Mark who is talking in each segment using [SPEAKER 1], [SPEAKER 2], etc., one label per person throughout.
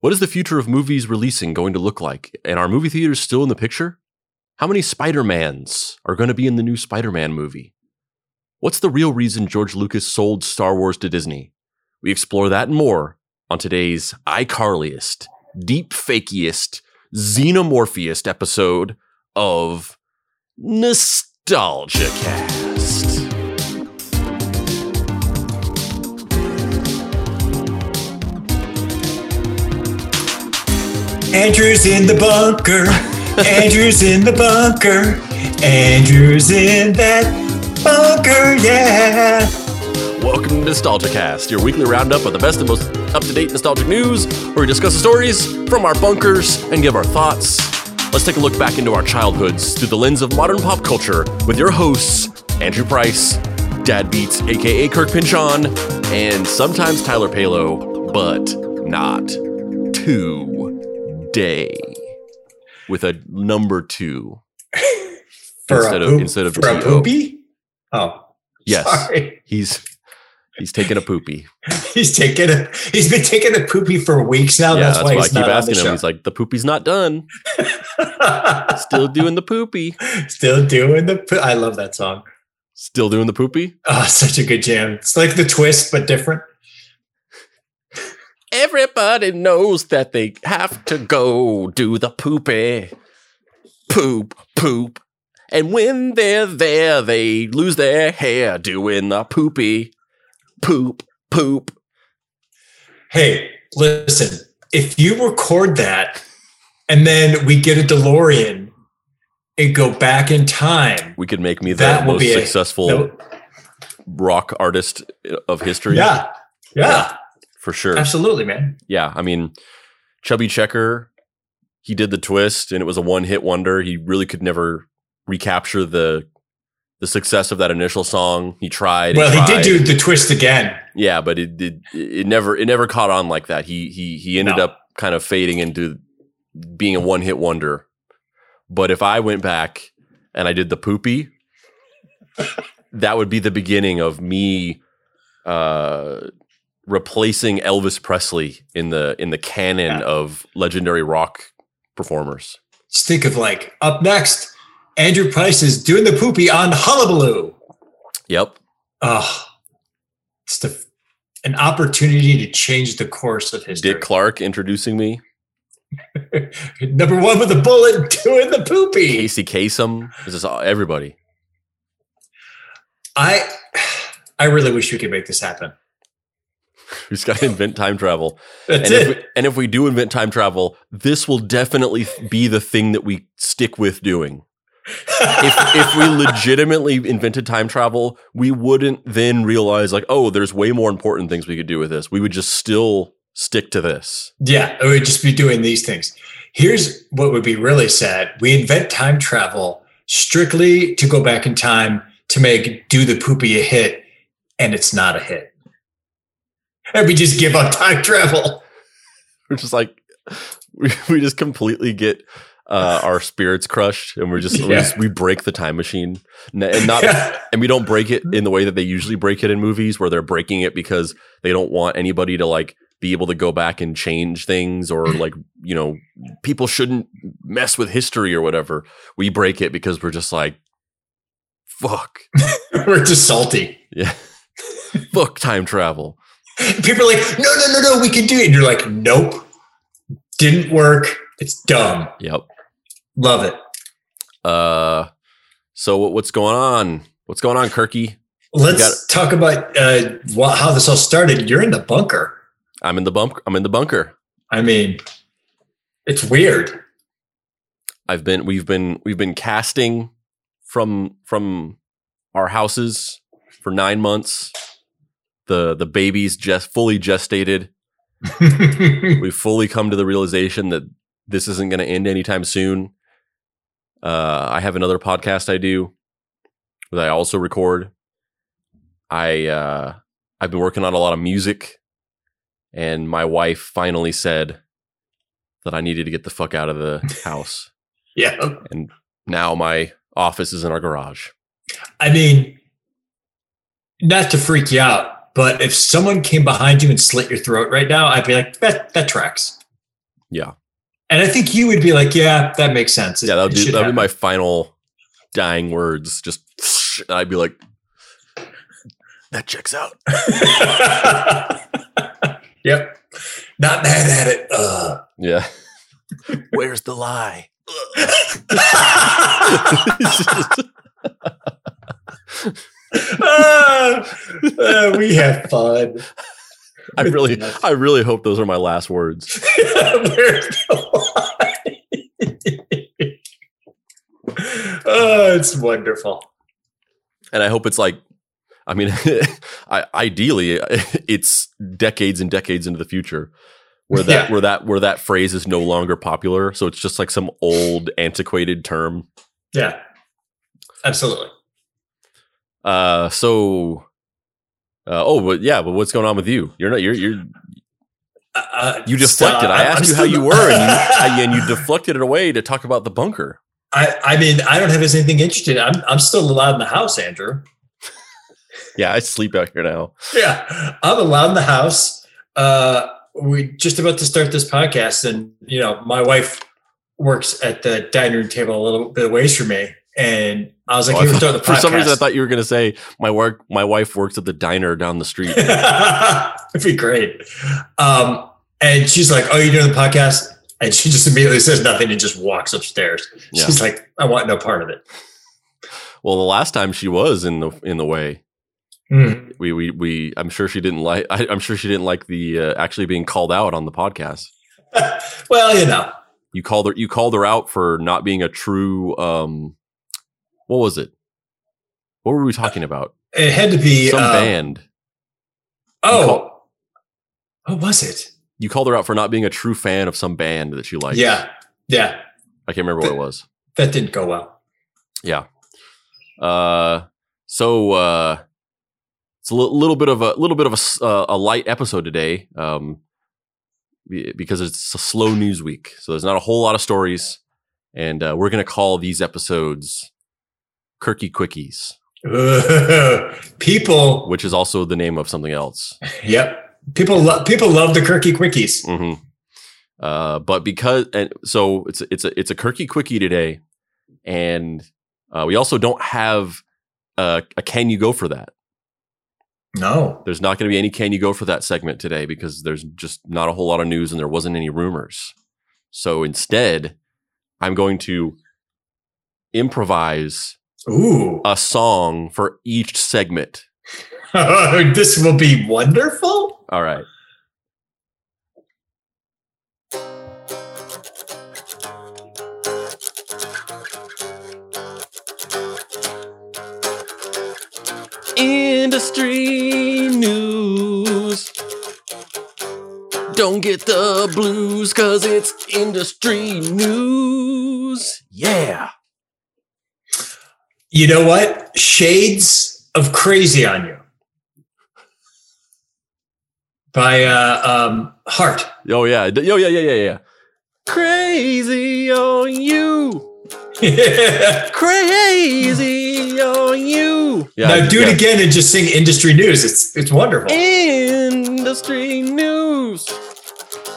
[SPEAKER 1] What is the future of movies releasing going to look like? And are movie theaters still in the picture? How many Spider-Mans are going to be in the new Spider-Man movie? What's the real reason George Lucas sold Star Wars to Disney? We explore that and more on today's iCarliest, deep fakiest, xenomorphiest episode of Nostalgia Cast.
[SPEAKER 2] Andrew's in the bunker. Andrew's in the bunker. Andrew's in that bunker, yeah.
[SPEAKER 1] Welcome to Nostalgicast, your weekly roundup of the best and most up-to-date nostalgic news, where we discuss the stories from our bunkers and give our thoughts. Let's take a look back into our childhoods through the lens of modern pop culture with your hosts, Andrew Price, Dad Beats, aka Kirk Pinchon, and sometimes Tyler Palo, but not today. With a number two.
[SPEAKER 2] For
[SPEAKER 1] Instead of-
[SPEAKER 2] poop,
[SPEAKER 1] instead of
[SPEAKER 2] for a poopy? Oh,
[SPEAKER 1] Yes.
[SPEAKER 2] sorry.
[SPEAKER 1] He's he's taking a poopy.
[SPEAKER 2] He's taking a. He's been taking a poopy for weeks now.
[SPEAKER 1] yeah,
[SPEAKER 2] that's,
[SPEAKER 1] that's
[SPEAKER 2] why
[SPEAKER 1] why I keep asking him. He's like, the poopy's not done. Still doing the poopy.
[SPEAKER 2] Still doing the. po- I love that song.
[SPEAKER 1] Still doing the poopy.
[SPEAKER 2] Oh, such a good jam. It's like the twist, but different.
[SPEAKER 1] Everybody knows that they have to go do the poopy. Poop, poop. And when they're there, they lose their hair doing the poopy. Poop, poop.
[SPEAKER 2] Hey, listen. If you record that, and then we get a DeLorean and go back in time,
[SPEAKER 1] We could make me the
[SPEAKER 2] That
[SPEAKER 1] most
[SPEAKER 2] be a-
[SPEAKER 1] successful rock artist of history.
[SPEAKER 2] yeah, yeah,
[SPEAKER 1] For sure.
[SPEAKER 2] absolutely, man.
[SPEAKER 1] yeah, I mean, Chubby Checker, he did the twist and it was a one hit wonder. He really could never recapture the the success of that initial song. He tried.
[SPEAKER 2] Well, he
[SPEAKER 1] tried.
[SPEAKER 2] did do the twist again.
[SPEAKER 1] Yeah, but it did. It never. It never caught on like that. He he he ended
[SPEAKER 2] No.
[SPEAKER 1] up kind of fading into being a one hit wonder. But if I went back and I did the poopy, that would be the beginning of me uh, replacing Elvis Presley in the in the canon
[SPEAKER 2] Yeah.
[SPEAKER 1] of legendary rock performers.
[SPEAKER 2] Just think of like up next, Andrew Price is doing the poopy on Hullabaloo.
[SPEAKER 1] Yep.
[SPEAKER 2] Oh, it's the, an opportunity to change the course of history.
[SPEAKER 1] Dick Clark introducing me.
[SPEAKER 2] Number one with a bullet doing the poopy.
[SPEAKER 1] Casey Kasem. This is everybody.
[SPEAKER 2] I, I really wish we could make this happen.
[SPEAKER 1] We just got to invent time travel.
[SPEAKER 2] That's
[SPEAKER 1] and
[SPEAKER 2] it.
[SPEAKER 1] if, we, and if we do invent time travel, this will definitely be the thing that we stick with doing. If if we legitimately invented time travel, we wouldn't then realize like, oh, there's way more important things we could do with this. We would just still stick to this.
[SPEAKER 2] Yeah, we would just be doing these things. Here's what would be really sad. We invent time travel strictly to go back in time to make Do the Poopy a hit, and it's not a hit. And we just give up time travel.
[SPEAKER 1] We're just like we, we just completely get uh, our spirits crushed, and we're just, we just we break the time machine, and not and we don't break it in the way that they usually break it in movies where they're breaking it because they don't want anybody to like be able to go back and change things or like you know people shouldn't mess with history or whatever. We break it because we're just like fuck.
[SPEAKER 2] We're just salty.
[SPEAKER 1] yeah. Fuck time travel
[SPEAKER 2] People are like, no, no, no, no, we can do it. And you're like, nope, didn't work. It's dumb.
[SPEAKER 1] yep
[SPEAKER 2] Love it.
[SPEAKER 1] uh so what's going on what's going on kirky
[SPEAKER 2] Let's talk about uh, how this all started. You're in the bunker.
[SPEAKER 1] i'm in the bump i'm in the bunker
[SPEAKER 2] I mean, it's weird.
[SPEAKER 1] I've been we've been we've been casting from from our houses for nine months. The the baby's just fully gestated. We've fully come to the realization that this isn't going to end anytime soon. Uh, I have another podcast I do that I also record. I uh, I've been working on a lot of music, and my wife finally said that I needed to get the fuck out of the house.
[SPEAKER 2] yeah.
[SPEAKER 1] and now my office is in our garage.
[SPEAKER 2] I mean, not to freak you out, but if someone came behind you and slit your throat right now, I'd be like, that that tracks.
[SPEAKER 1] Yeah.
[SPEAKER 2] And I think you would be like, yeah, that makes sense.
[SPEAKER 1] Yeah, that would be that would be my final dying words. Just I'd be like, that checks out.
[SPEAKER 2] yep. Not mad at it. Uh.
[SPEAKER 1] Yeah. Where's the lie?
[SPEAKER 2] Ah, uh, we have fun.
[SPEAKER 1] I really, I really hope those are my last words.
[SPEAKER 2] Where's the line? oh, it's wonderful.
[SPEAKER 1] and I hope it's like, I mean, I, ideally, it's decades and decades into the future where that
[SPEAKER 2] Yeah.
[SPEAKER 1] where that where that phrase is no longer popular. So it's just like some old antiquated term.
[SPEAKER 2] Yeah, absolutely.
[SPEAKER 1] Uh, so, uh, oh, but yeah, but what's going on with you? You're not you're you're
[SPEAKER 2] Uh,
[SPEAKER 1] you deflected. I asked
[SPEAKER 2] I'm
[SPEAKER 1] you how you were, and you and you deflected it away to talk about the bunker.
[SPEAKER 2] I, I mean, I don't have anything interesting. I'm, I'm still allowed in the house, Andrew.
[SPEAKER 1] Yeah, I sleep out here now.
[SPEAKER 2] Yeah, I'm allowed in the house. Uh, we just about to start this podcast, and you know, my wife works at the dining room table a little bit away from me, and I was like,
[SPEAKER 1] Oh, I thought-
[SPEAKER 2] the
[SPEAKER 1] for some reason, I thought you were going to say my work. My wife works at the diner down the street.
[SPEAKER 2] It'd be great. Um, and she's like, "Oh, you're doing the podcast?" And she just immediately says nothing and just walks upstairs.
[SPEAKER 1] Yeah.
[SPEAKER 2] She's like, "I want no part of it."
[SPEAKER 1] Well, the last time she was in the in the way,
[SPEAKER 2] Hmm.
[SPEAKER 1] we we we. I'm sure she didn't like. I, I'm sure she didn't like the uh, actually being called out on the podcast.
[SPEAKER 2] well, you know,
[SPEAKER 1] You called her. You called her out for not being a true. um What was it? What were we talking about?
[SPEAKER 2] it had to be
[SPEAKER 1] Some
[SPEAKER 2] uh,
[SPEAKER 1] band.
[SPEAKER 2] Oh,
[SPEAKER 1] call-
[SPEAKER 2] what was it?
[SPEAKER 1] You called her out for not being a true fan of some band that she liked.
[SPEAKER 2] yeah, yeah,
[SPEAKER 1] I can't remember what it was.
[SPEAKER 2] that didn't go well.
[SPEAKER 1] Yeah. Uh, so uh, it's a little bit of a little bit of a, uh, a light episode today, um, because it's a slow news week. So there's not a whole lot of stories, and uh, we're gonna call these episodes "Kirky Quickies,"
[SPEAKER 2] people,
[SPEAKER 1] which is also the name of something else.
[SPEAKER 2] yep, people love people love the Kirky Quickies.
[SPEAKER 1] hmm Uh, but because and so it's it's a it's a Kirky Quickie today, and uh, we also don't have a, a can you go for that.
[SPEAKER 2] No,
[SPEAKER 1] There's not going to be any can you go for that segment today because there's just not a whole lot of news and there wasn't any rumors. So instead, I'm going to improvise
[SPEAKER 2] ooh,
[SPEAKER 1] a song for each segment.
[SPEAKER 2] this will be wonderful.
[SPEAKER 1] All right. Industry news. Don't get the blues cause it's industry news. Yeah.
[SPEAKER 2] You know what? Shades of Crazy on You by uh, um, Heart.
[SPEAKER 1] Oh yeah. Oh yeah, yeah, yeah, yeah. Crazy on you. Crazy on you. Yeah.
[SPEAKER 2] now do
[SPEAKER 1] yeah.
[SPEAKER 2] it again and just sing industry news. It's it's wonderful.
[SPEAKER 1] Industry news.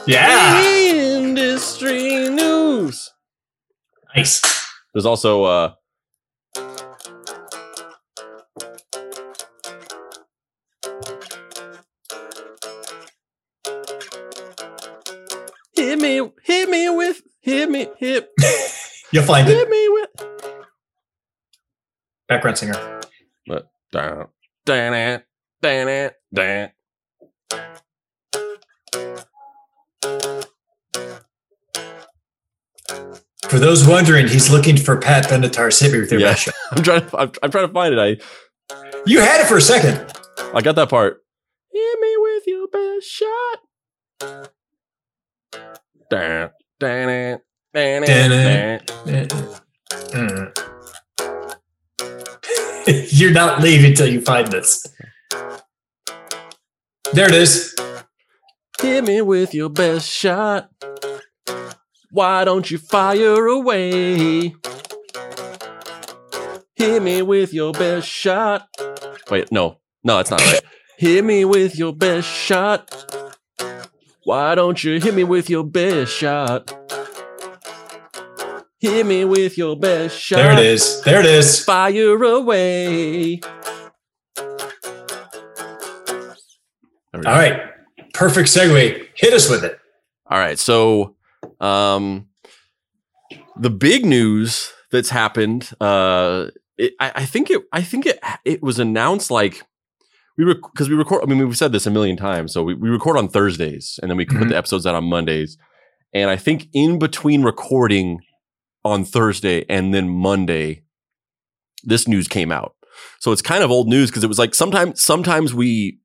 [SPEAKER 2] Yeah,
[SPEAKER 1] Industry news.
[SPEAKER 2] nice.
[SPEAKER 1] There's also uh hit me, hit,
[SPEAKER 2] You'll find
[SPEAKER 1] hit
[SPEAKER 2] it.
[SPEAKER 1] Hit me with.
[SPEAKER 2] Background singer.
[SPEAKER 1] Down, down it, down it, down.
[SPEAKER 2] For those wondering, he's looking for Pat Benatar's "Hit Me with Your
[SPEAKER 1] Yeah.
[SPEAKER 2] Best Shot."
[SPEAKER 1] I'm trying to, I'm, I'm trying to find it. I,
[SPEAKER 2] You had it for a second.
[SPEAKER 1] I got that part. Hit me with your best shot. Down, down it, down it,
[SPEAKER 2] Dun
[SPEAKER 1] down.
[SPEAKER 2] it. You're not leaving until you find this. There it is.
[SPEAKER 1] Hit me with your best shot. Why don't you fire away? Hit me with your best shot. Wait, no, no, that's not right. Hit me with your best shot. Why don't you hit me with your best shot? Hit me with your best shot.
[SPEAKER 2] There it is. There it is.
[SPEAKER 1] Fire away.
[SPEAKER 2] All right. Perfect segue. Hit us with it.
[SPEAKER 1] All right. So, um, the big news that's happened, uh, it, I, I think it, I think it, it was announced like we because we record. I mean, we've said this a million times. So we, we record on Thursdays, and then we put
[SPEAKER 2] Mhm.
[SPEAKER 1] the episodes out on Mondays. And I think in between recording on Thursday and then Monday, this news came out. So it's kind of old news because it was like sometimes sometimes we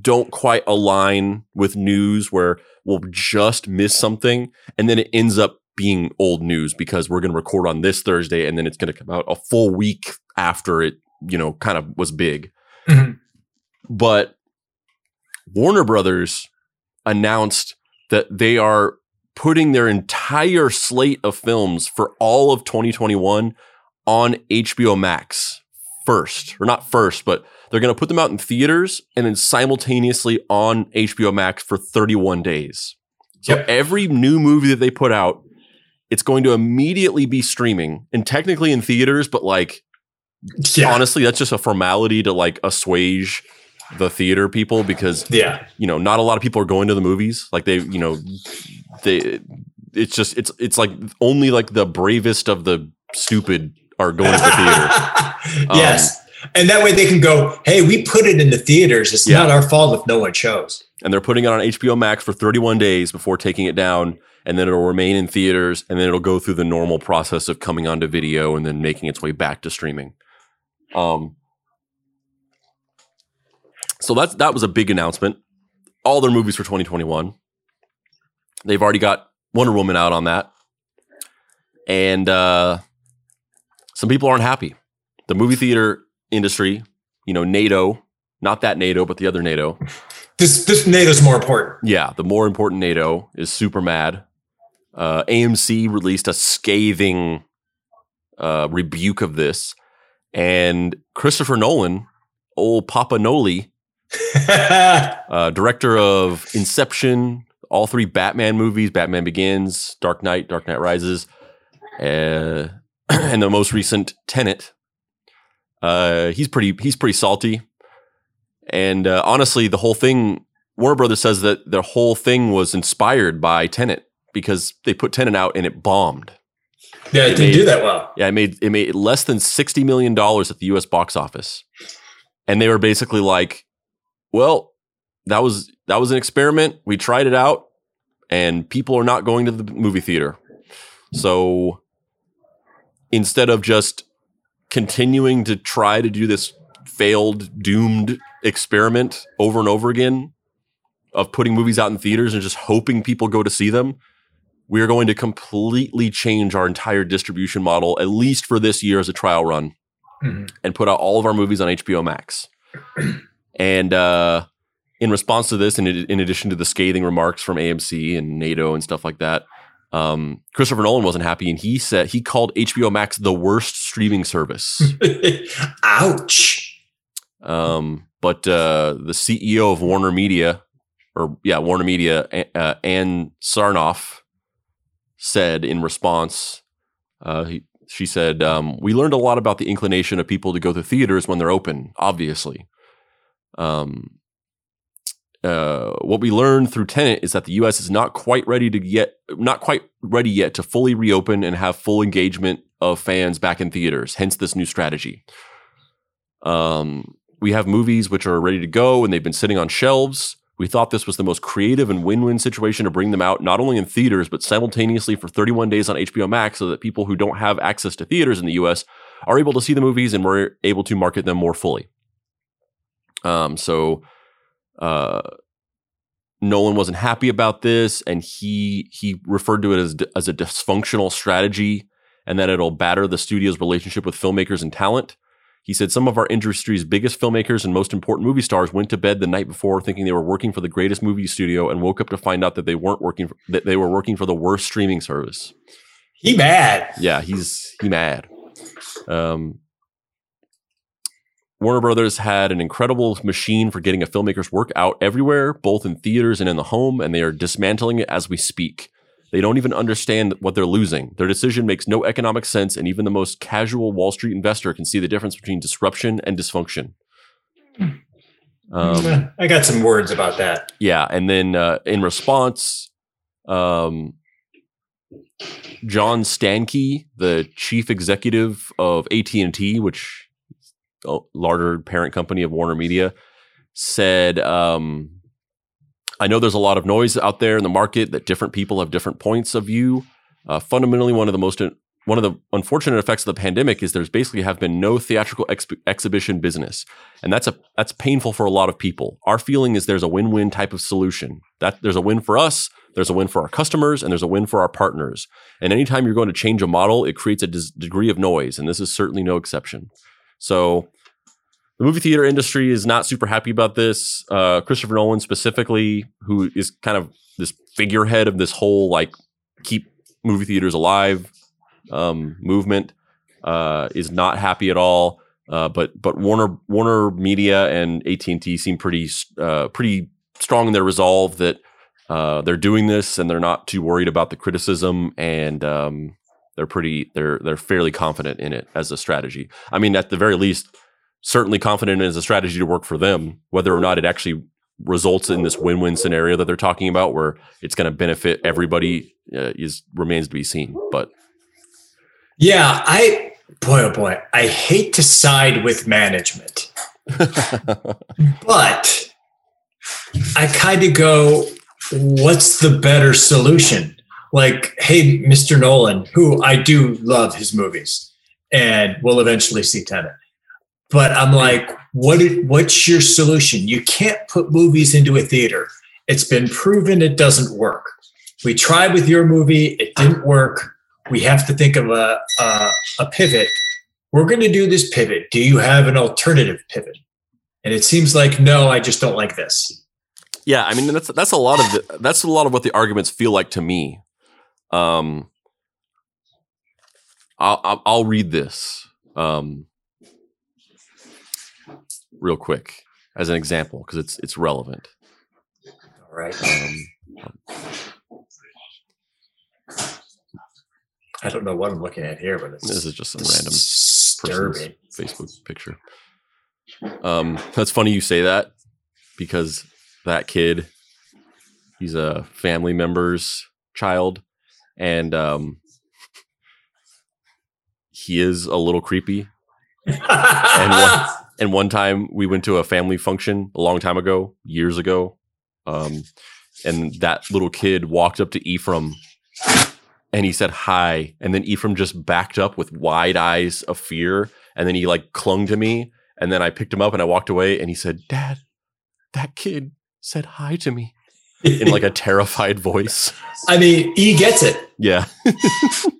[SPEAKER 1] don't quite align with news where we'll just miss something and then it ends up being old news because we're going to record on this Thursday and then it's going to come out a full week after it, you know, kind of was big. But Warner Brothers announced that they are putting their entire slate of films for all of 2021 on HBO Max first, or not first, but they're going to put them out in theaters and then simultaneously on HBO Max for 31 days. So
[SPEAKER 2] Yep.
[SPEAKER 1] every new movie that they put out, it's going to immediately be streaming and technically in theaters, but like
[SPEAKER 2] Yeah.
[SPEAKER 1] honestly, that's just a formality to like assuage the theater people because
[SPEAKER 2] yeah.
[SPEAKER 1] you know not a lot of people are going to the movies. Like they, you know, they. It's just it's it's like only like the bravest of the stupid are going to the theater. Um,
[SPEAKER 2] yes. and that way they can go, hey, we put it in the theaters. It's
[SPEAKER 1] Yeah.
[SPEAKER 2] not our fault if no one shows.
[SPEAKER 1] and they're putting it on HBO Max for 31 days before taking it down, and then it'll remain in theaters, and then it'll go through the normal process of coming onto video and then making its way back to streaming. Um, so that's that was a big announcement. All their movies for 2021. They've already got Wonder Woman out on that, and uh, some people aren't happy. The movie theater industry, you know, NATO, not that NATO, but the other NATO.
[SPEAKER 2] This this NATO's more important.
[SPEAKER 1] Yeah, the more important NATO is super mad. Uh, AMC released a scathing uh, rebuke of this, and Christopher Nolan, old Papa Noli, uh, director of Inception, all three Batman movies, Batman Begins, Dark Knight, Dark Knight Rises, uh, and the most recent Tenet. Uh, he's pretty he's pretty salty, and uh, honestly, the whole thing. Warner Brothers says that the whole thing was inspired by Tenet because they put Tenet out and it bombed.
[SPEAKER 2] yeah, it
[SPEAKER 1] It
[SPEAKER 2] didn't
[SPEAKER 1] made-
[SPEAKER 2] do that well.
[SPEAKER 1] Yeah, it made it made less than sixty million dollars at the U.S. box office, and they were basically like, "Well, that was that was an experiment. We tried it out, and people are not going to the movie theater. So instead of just continuing to try to do this failed, doomed experiment over and over again of putting movies out in theaters and just hoping people go to see them." we are going to completely change our entire distribution model, at least for this year as a trial run,
[SPEAKER 2] Mhm.
[SPEAKER 1] and put out all of our movies on HBO Max. And uh, in response to this, and in, in addition to the scathing remarks from AMC and NATO and stuff like that, um, Christopher Nolan wasn't happy, and he said he called HBO Max the worst streaming service.
[SPEAKER 2] Ouch.
[SPEAKER 1] Um, but uh, the CEO of Warner Media, or yeah, Warner Media, uh, Ann Sarnoff, said in response, uh, he, she said, um, "We learned a lot about the inclination of people to go to theaters when they're open. Obviously, um, uh, what we learned through Tenet is that the U.S. is not quite ready to get, not quite ready yet to fully reopen and have full engagement of fans back in theaters. Hence, this new strategy." Um, we have movies which are ready to go and they've been sitting on shelves. We thought this was the most creative and win-win situation to bring them out not only in theaters but simultaneously for 31 days on HBO Max so that people who don't have access to theaters in the US are able to see the movies and we're able to market them more fully. Um, so uh, Nolan wasn't happy about this and he he referred to it as as a dysfunctional strategy and that it'll batter the studio's relationship with filmmakers and talent. He said some of our industry's biggest filmmakers and most important movie stars went to bed the night before thinking they were working for the greatest movie studio and woke up to find out that they weren't working for, that they were working for the worst streaming service.
[SPEAKER 2] He mad.
[SPEAKER 1] Yeah, he's he mad. Um, Warner Brothers had an incredible machine for getting a filmmaker's work out everywhere, both in theaters and in the home, and they are dismantling it as we speak. They don't even understand what they're losing. Their decision makes no economic sense, and even the most casual Wall Street investor can see the difference between disruption and dysfunction.
[SPEAKER 2] Um, I got some words about that.
[SPEAKER 1] Yeah, and then uh, in response, um, John Stankey, the chief executive of AT and T, which larger parent company of Warner Media, said, um, "I know there's a lot of noise out there in the market that different people have different points of view. Uh, fundamentally, one of the most one of the unfortunate effects of the pandemic is there's basically have been no theatrical ex- exhibition business. And that's a that's painful for a lot of people. Our feeling is there's a win-win type of solution. That there's a win for us there's a win for our customers and there's a win for our partners. And anytime you're going to change a model it creates a degree of noise. And this is certainly no exception. So the movie theater industry is not super happy about this uh, christopher nolan specifically who is kind of this figurehead of this whole like keep movie theaters alive um, movement uh, is not happy at all. Uh, but but Warner Warner Media and AT and T seem pretty uh, pretty strong in their resolve that uh, they're doing this and they're not too worried about the criticism and um, they're pretty they're they're fairly confident in it as a strategy. I mean, at the very least, certainly confident as a strategy to work for them. Whether or not it actually results in this win-win scenario that they're talking about, where it's going to benefit everybody, uh, is remains to be seen. But
[SPEAKER 2] yeah, I boy oh boy, I hate to side with management. but I kind of go, what's the better solution? Like, hey, Mr. Nolan, who I do love his movies and will eventually see Tenet. But I'm like, what what's your solution? You can't put movies into a theater. It's been proven it doesn't work. We tried with your movie, it didn't work we have to think of a, a, a pivot. We're going to do this pivot. Do you have an alternative pivot? And it seems like no, I just don't like this.
[SPEAKER 1] Yeah, I mean that's that's a lot of the, that's a lot of what the arguments feel like to me. Um, I'll I'll read this um, real quick as an example because it's it's relevant.
[SPEAKER 2] All right. Um, I don't know what I'm looking at here, but it's
[SPEAKER 1] this is just some random disturbing Facebook picture. Um, that's funny you say that because that kid, he's a family member's child, and um, he is a little creepy. and, one, and one time we went to a family function a long time ago, years ago, um, and that little kid walked up to Ephraim and he said hi and then ephraim just backed up with wide eyes of fear and then he like clung to me and then i picked him up and i walked away and he said dad that kid said hi to me in like a terrified voice.
[SPEAKER 2] I mean he gets it.
[SPEAKER 1] Yeah.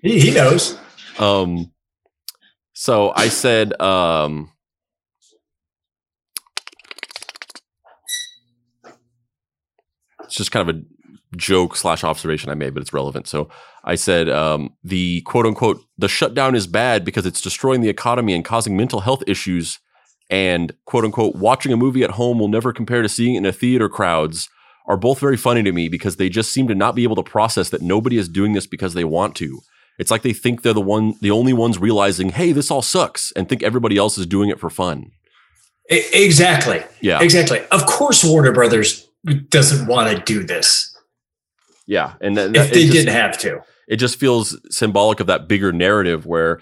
[SPEAKER 2] He, he knows.
[SPEAKER 1] Um so i said um it's just kind of a joke slash observation I made, but it's relevant. So I said um, the quote unquote the shutdown is bad because it's destroying the economy and causing mental health issues. And quote unquote watching a movie at home will never compare to seeing it in a theater crowds are both very funny to me because they just seem to not be able to process that nobody is doing this because they want to. It's like they think they're the one, the only ones realizing, hey, this all sucks, and think everybody else is doing it for fun.
[SPEAKER 2] Exactly.
[SPEAKER 1] Yeah.
[SPEAKER 2] Exactly. Of course, Warner Brothers doesn't want to do this.
[SPEAKER 1] Yeah, and
[SPEAKER 2] if they just, didn't have to,
[SPEAKER 1] it just feels symbolic of that bigger narrative where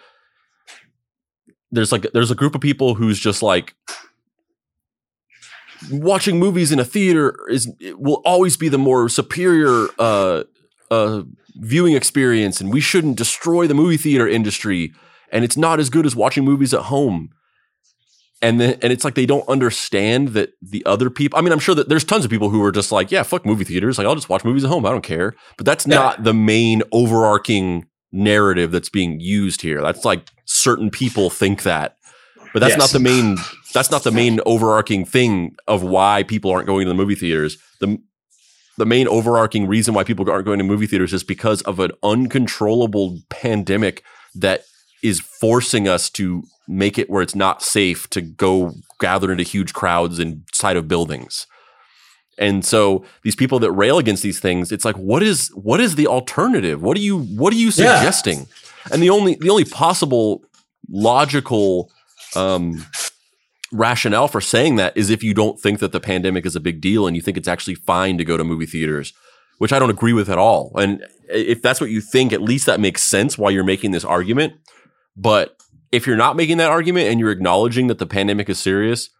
[SPEAKER 1] there's like there's a group of people who's just like watching movies in a theater is will always be the more superior uh, uh, viewing experience, and we shouldn't destroy the movie theater industry. And it's not as good as watching movies at home and then and it's like they don't understand that the other people i mean i'm sure that there's tons of people who are just like yeah fuck movie theaters. Like i'll just watch movies at home. I don't care. But that's yeah. not the main overarching narrative that's being used here. That's like certain people think that. But that's yes. not the main that's not the main overarching thing of why people aren't going to the movie theaters. The the main overarching reason why people aren't going to movie theaters is because of an uncontrollable pandemic that is forcing us to make it where it's not safe to go gather into huge crowds inside of buildings. And so these people that rail against these things, it's like, what is what is the alternative? What are you what are you
[SPEAKER 2] Yeah.
[SPEAKER 1] suggesting? And the only the only possible logical um, rationale for saying that is if you don't think that the pandemic is a big deal and you think it's actually fine to go to movie theaters, which I don't agree with at all. And if that's what you think, at least that makes sense why you're making this argument. But if you're not making that argument and you're acknowledging that the pandemic is serious,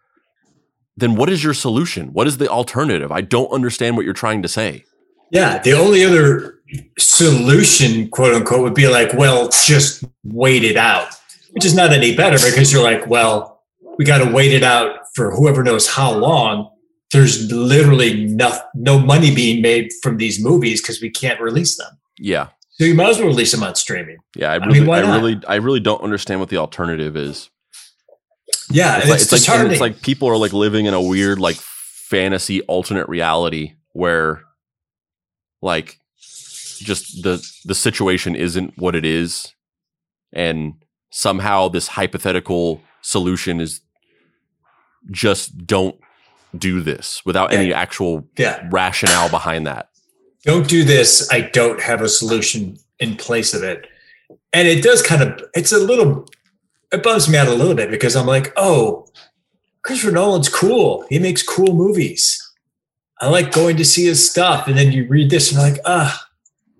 [SPEAKER 1] then what is your solution? What is the alternative? I don't understand what you're trying to say.
[SPEAKER 2] Yeah, the only other solution, quote unquote, would be like, well, just wait it out, which is not any better because you're like, well, we got to wait it out for whoever knows how long. There's literally no, no money being made from these movies because we can't release them.
[SPEAKER 1] Yeah.
[SPEAKER 2] So you might as well release them on streaming.
[SPEAKER 1] Yeah, I
[SPEAKER 2] mean,
[SPEAKER 1] really, I,
[SPEAKER 2] why not?
[SPEAKER 1] really, I really don't understand what the alternative is.
[SPEAKER 2] Yeah,
[SPEAKER 1] It's like,
[SPEAKER 2] it's,
[SPEAKER 1] it's like, it's like people are like living in a weird like fantasy alternate reality where like just the the situation isn't what it is and somehow this hypothetical solution is just don't do this without any actual
[SPEAKER 2] yeah,
[SPEAKER 1] rationale behind that.
[SPEAKER 2] Don't do this. I don't have a solution in place of it. And it does kind of, it's a little, it bums me out a little bit because I'm like, oh, Christopher Nolan's cool. He makes cool movies. I like going to see his stuff. And then you read this and you're like, ah,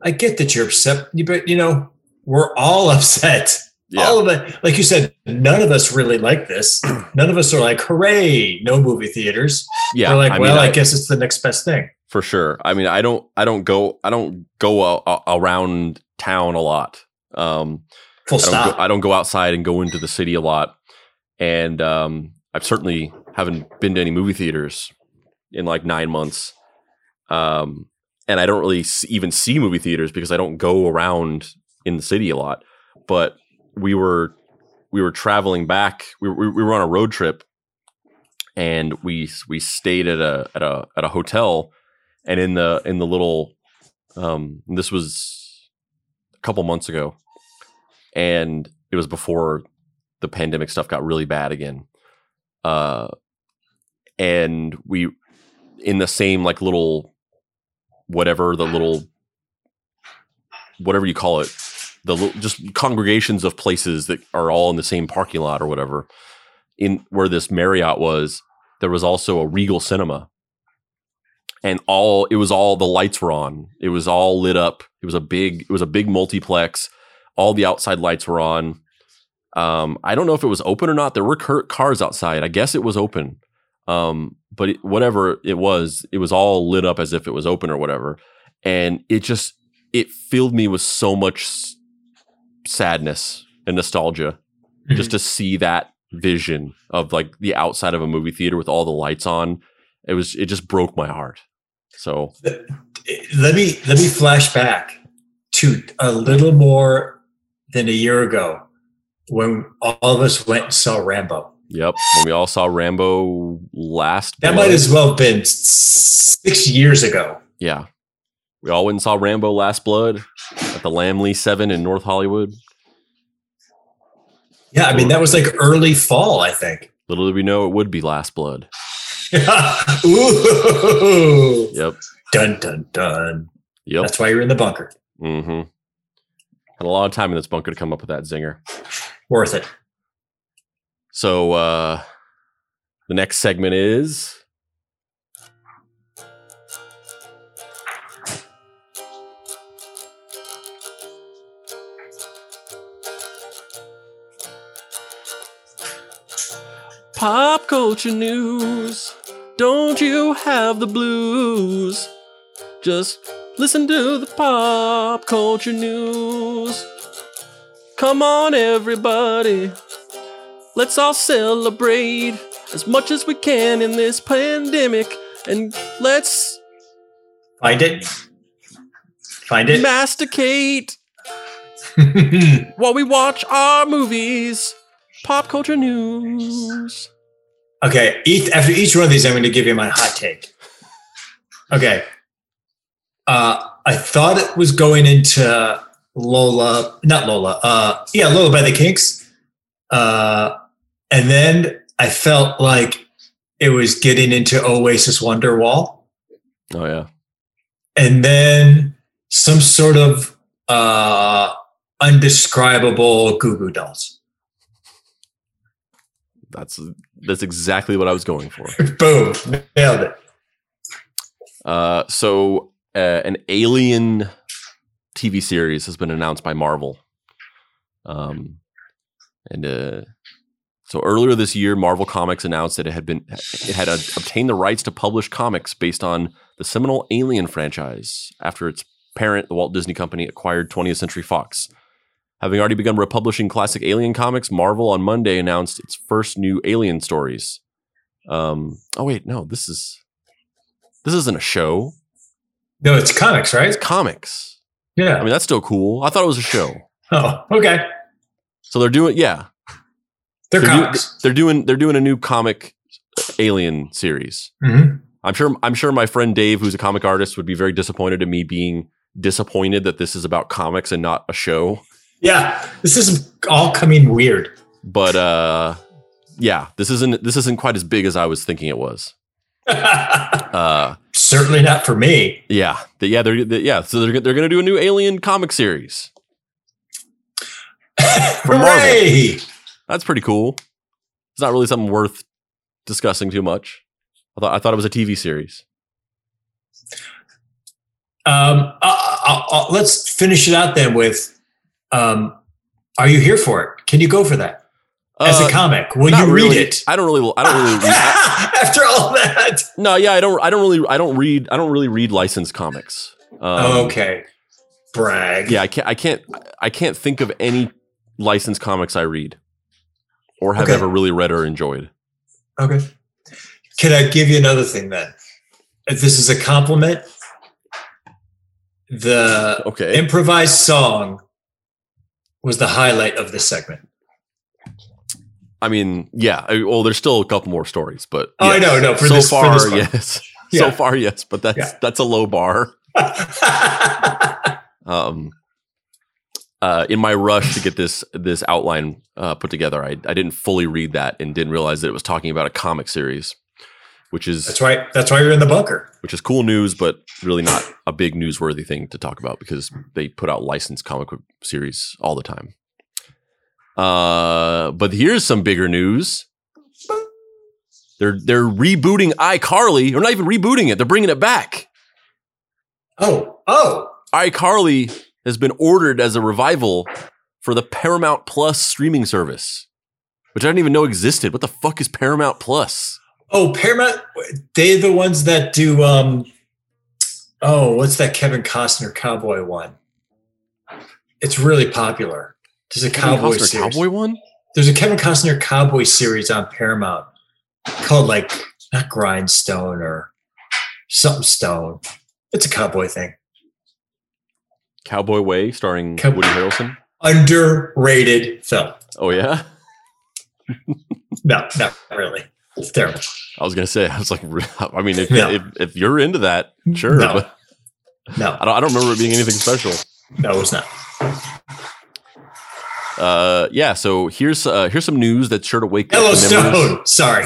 [SPEAKER 2] I get that you're upset, but you know, we're all upset. All of it. Like you said, none of us really like this. None of us are like, hooray, no movie theaters.
[SPEAKER 1] yeah.
[SPEAKER 2] We're like,
[SPEAKER 1] I mean,
[SPEAKER 2] well, I,
[SPEAKER 1] I-
[SPEAKER 2] guess it's the next best thing.
[SPEAKER 1] For sure. I mean, I don't, I don't go, I don't go a, a- around town a lot. Um,
[SPEAKER 2] Full
[SPEAKER 1] I don't,
[SPEAKER 2] stop.
[SPEAKER 1] go, I don't go outside and go into the city a lot, and um, I've certainly haven't been to any movie theaters in like nine months. Um, and I don't really s- even see movie theaters because I don't go around in the city a lot. But we were we were traveling back. We were, we were on a road trip, and we we stayed at a at a at a hotel, and in the in the little um, this was a couple months ago, and it was before the pandemic stuff got really bad again. Uh, and we in the same like little whatever the little whatever you call it the li- just congregations of places that are all in the same parking lot or whatever in where this marriott was there was also a regal cinema and all it was all the lights were on. It was all lit up. It was a big it was a big multiplex. All the outside lights were on. Um i don't know if it was open or not. There were cur- cars outside. I guess it was open. Um but it, whatever it was it was all lit up as if it was open or whatever. And it just it filled me with so much s- sadness and nostalgia just to see that vision of like the outside of a movie theater with all the lights on. It was it just broke my heart so
[SPEAKER 2] let me let me flash back to a little more than a year ago when all of us went and saw Rambo.
[SPEAKER 1] yep when we all saw rambo last
[SPEAKER 2] That might as well have been six years ago.
[SPEAKER 1] yeah we all went and saw rambo last blood at the Laemmle 7 in north hollywood
[SPEAKER 2] Yeah, I mean that was like early fall, I think.
[SPEAKER 1] little did we know it would be last blood
[SPEAKER 2] Ooh.
[SPEAKER 1] yep
[SPEAKER 2] Dun dun dun.
[SPEAKER 1] yep
[SPEAKER 2] That's why you're in the bunker.
[SPEAKER 1] mm-hmm had a lot of time in this bunker to come up with that zinger
[SPEAKER 2] Worth it.
[SPEAKER 1] So uh the next segment is Pop culture news. Don't you have the blues? Just listen to the pop culture news. Come on, everybody. Let's all celebrate as much as we can in this pandemic. And let's
[SPEAKER 2] Find it. Find it.
[SPEAKER 1] masticate while we watch our movies. Pop culture news.
[SPEAKER 2] Okay, each, after each one of these, I'm going to give you my hot take. Okay. Uh, I thought it was going into Lola, not Lola. Uh, yeah, Lola by the Kinks. Uh, And then I felt like it was getting into Oasis Wonderwall.
[SPEAKER 1] Oh yeah.
[SPEAKER 2] And then some sort of uh, undescribable Goo Goo Dolls.
[SPEAKER 1] That's that's exactly what I was going for.
[SPEAKER 2] Boom, nailed it.
[SPEAKER 1] Uh, so uh, an Alien TV series has been announced by Marvel. Um, and uh, so earlier this year, Marvel Comics announced that it had been it had uh, obtained the rights to publish comics based on the seminal Alien franchise after its parent, the Walt Disney Company, acquired 20th Century Fox. Having already begun republishing classic Alien comics, Marvel on Monday announced its first new Alien stories. Um, oh wait, no, this is this isn't a show.
[SPEAKER 2] No, it's comics, right?
[SPEAKER 1] It's comics.
[SPEAKER 2] Yeah.
[SPEAKER 1] I mean, that's still cool. I thought it was a show.
[SPEAKER 2] oh, okay.
[SPEAKER 1] So they're doing, yeah,
[SPEAKER 2] They're,
[SPEAKER 1] they're, do-
[SPEAKER 2] comics.
[SPEAKER 1] they're doing they're doing a new comic Alien series.
[SPEAKER 2] Mhm.
[SPEAKER 1] I'm sure I'm sure my friend Dave, who's a comic artist, would be very disappointed in me being disappointed that this is about comics and not a show.
[SPEAKER 2] Yeah, this is all coming weird.
[SPEAKER 1] But uh, yeah, this isn't this isn't quite as big as I was thinking it was. Uh,
[SPEAKER 2] Certainly not for me.
[SPEAKER 1] yeah, the, yeah, they're they, yeah. So they're they're going to do a new Alien comic series. Marvel.
[SPEAKER 2] Hooray!
[SPEAKER 1] That's pretty cool. It's not really something worth discussing too much. I thought I thought it was a TV series.
[SPEAKER 2] Um, uh, uh, uh, let's finish it out then with um, Are you here for it? Can you go for that? As
[SPEAKER 1] Uh,
[SPEAKER 2] a comic, will you read
[SPEAKER 1] really.
[SPEAKER 2] it?
[SPEAKER 1] I don't really. I don't really. Read,
[SPEAKER 2] After all that.
[SPEAKER 1] no, yeah, I don't. I don't really. I don't read. I don't really read licensed comics. Um,
[SPEAKER 2] okay. Brag.
[SPEAKER 1] Yeah, I can't. I can't. I can't think of any licensed comics I read or have
[SPEAKER 2] Okay.
[SPEAKER 1] ever really read or enjoyed.
[SPEAKER 2] Okay. Can I give you another thing then? If this is a compliment, the
[SPEAKER 1] Okay.
[SPEAKER 2] improvised song was the highlight of this segment.
[SPEAKER 1] I mean, yeah. I, well, there's still a couple more stories, but
[SPEAKER 2] Oh, I know, no, for
[SPEAKER 1] so
[SPEAKER 2] this- for
[SPEAKER 1] far,
[SPEAKER 2] one.
[SPEAKER 1] yes.
[SPEAKER 2] Yeah.
[SPEAKER 1] So far, yes. But that's
[SPEAKER 2] Yeah.
[SPEAKER 1] that's a low bar. um uh in my rush to get this this outline uh put together i i didn't fully read that and didn't realize that it was talking about a comic series which is
[SPEAKER 2] that's right. That's why you're in the bunker.
[SPEAKER 1] which is cool news but really not a big newsworthy thing to talk about because they put out licensed comic book series all the time uh but here's some bigger news they're they're rebooting iCarly or not even rebooting it they're bringing it back
[SPEAKER 2] Oh, oh,
[SPEAKER 1] iCarly has been ordered as a revival for the Paramount Plus streaming service, which I didn't even know existed. What the fuck is Paramount Plus?
[SPEAKER 2] Oh, Paramount. They're the ones that do. um Oh, what's that Kevin Costner cowboy one? It's really popular. There's a cowboy
[SPEAKER 1] Costner
[SPEAKER 2] series.
[SPEAKER 1] Cowboy one?
[SPEAKER 2] There's a Kevin Costner cowboy series on Paramount called like not Grindstone or something Stone. It's a cowboy thing.
[SPEAKER 1] Cowboy Way, starring
[SPEAKER 2] Cow-
[SPEAKER 1] Woody Harrelson.
[SPEAKER 2] Underrated film.
[SPEAKER 1] Oh yeah,
[SPEAKER 2] No, not really. It's terrible.
[SPEAKER 1] I was gonna say. I was like, I mean, if
[SPEAKER 2] No.
[SPEAKER 1] if, if you're into that, sure.
[SPEAKER 2] No.
[SPEAKER 1] But
[SPEAKER 2] No,
[SPEAKER 1] I don't. I don't remember it being anything special.
[SPEAKER 2] no, it's not.
[SPEAKER 1] Uh, yeah. So here's uh, here's some news that's sure to wake up. the memories-
[SPEAKER 2] Yellowstone. Sorry.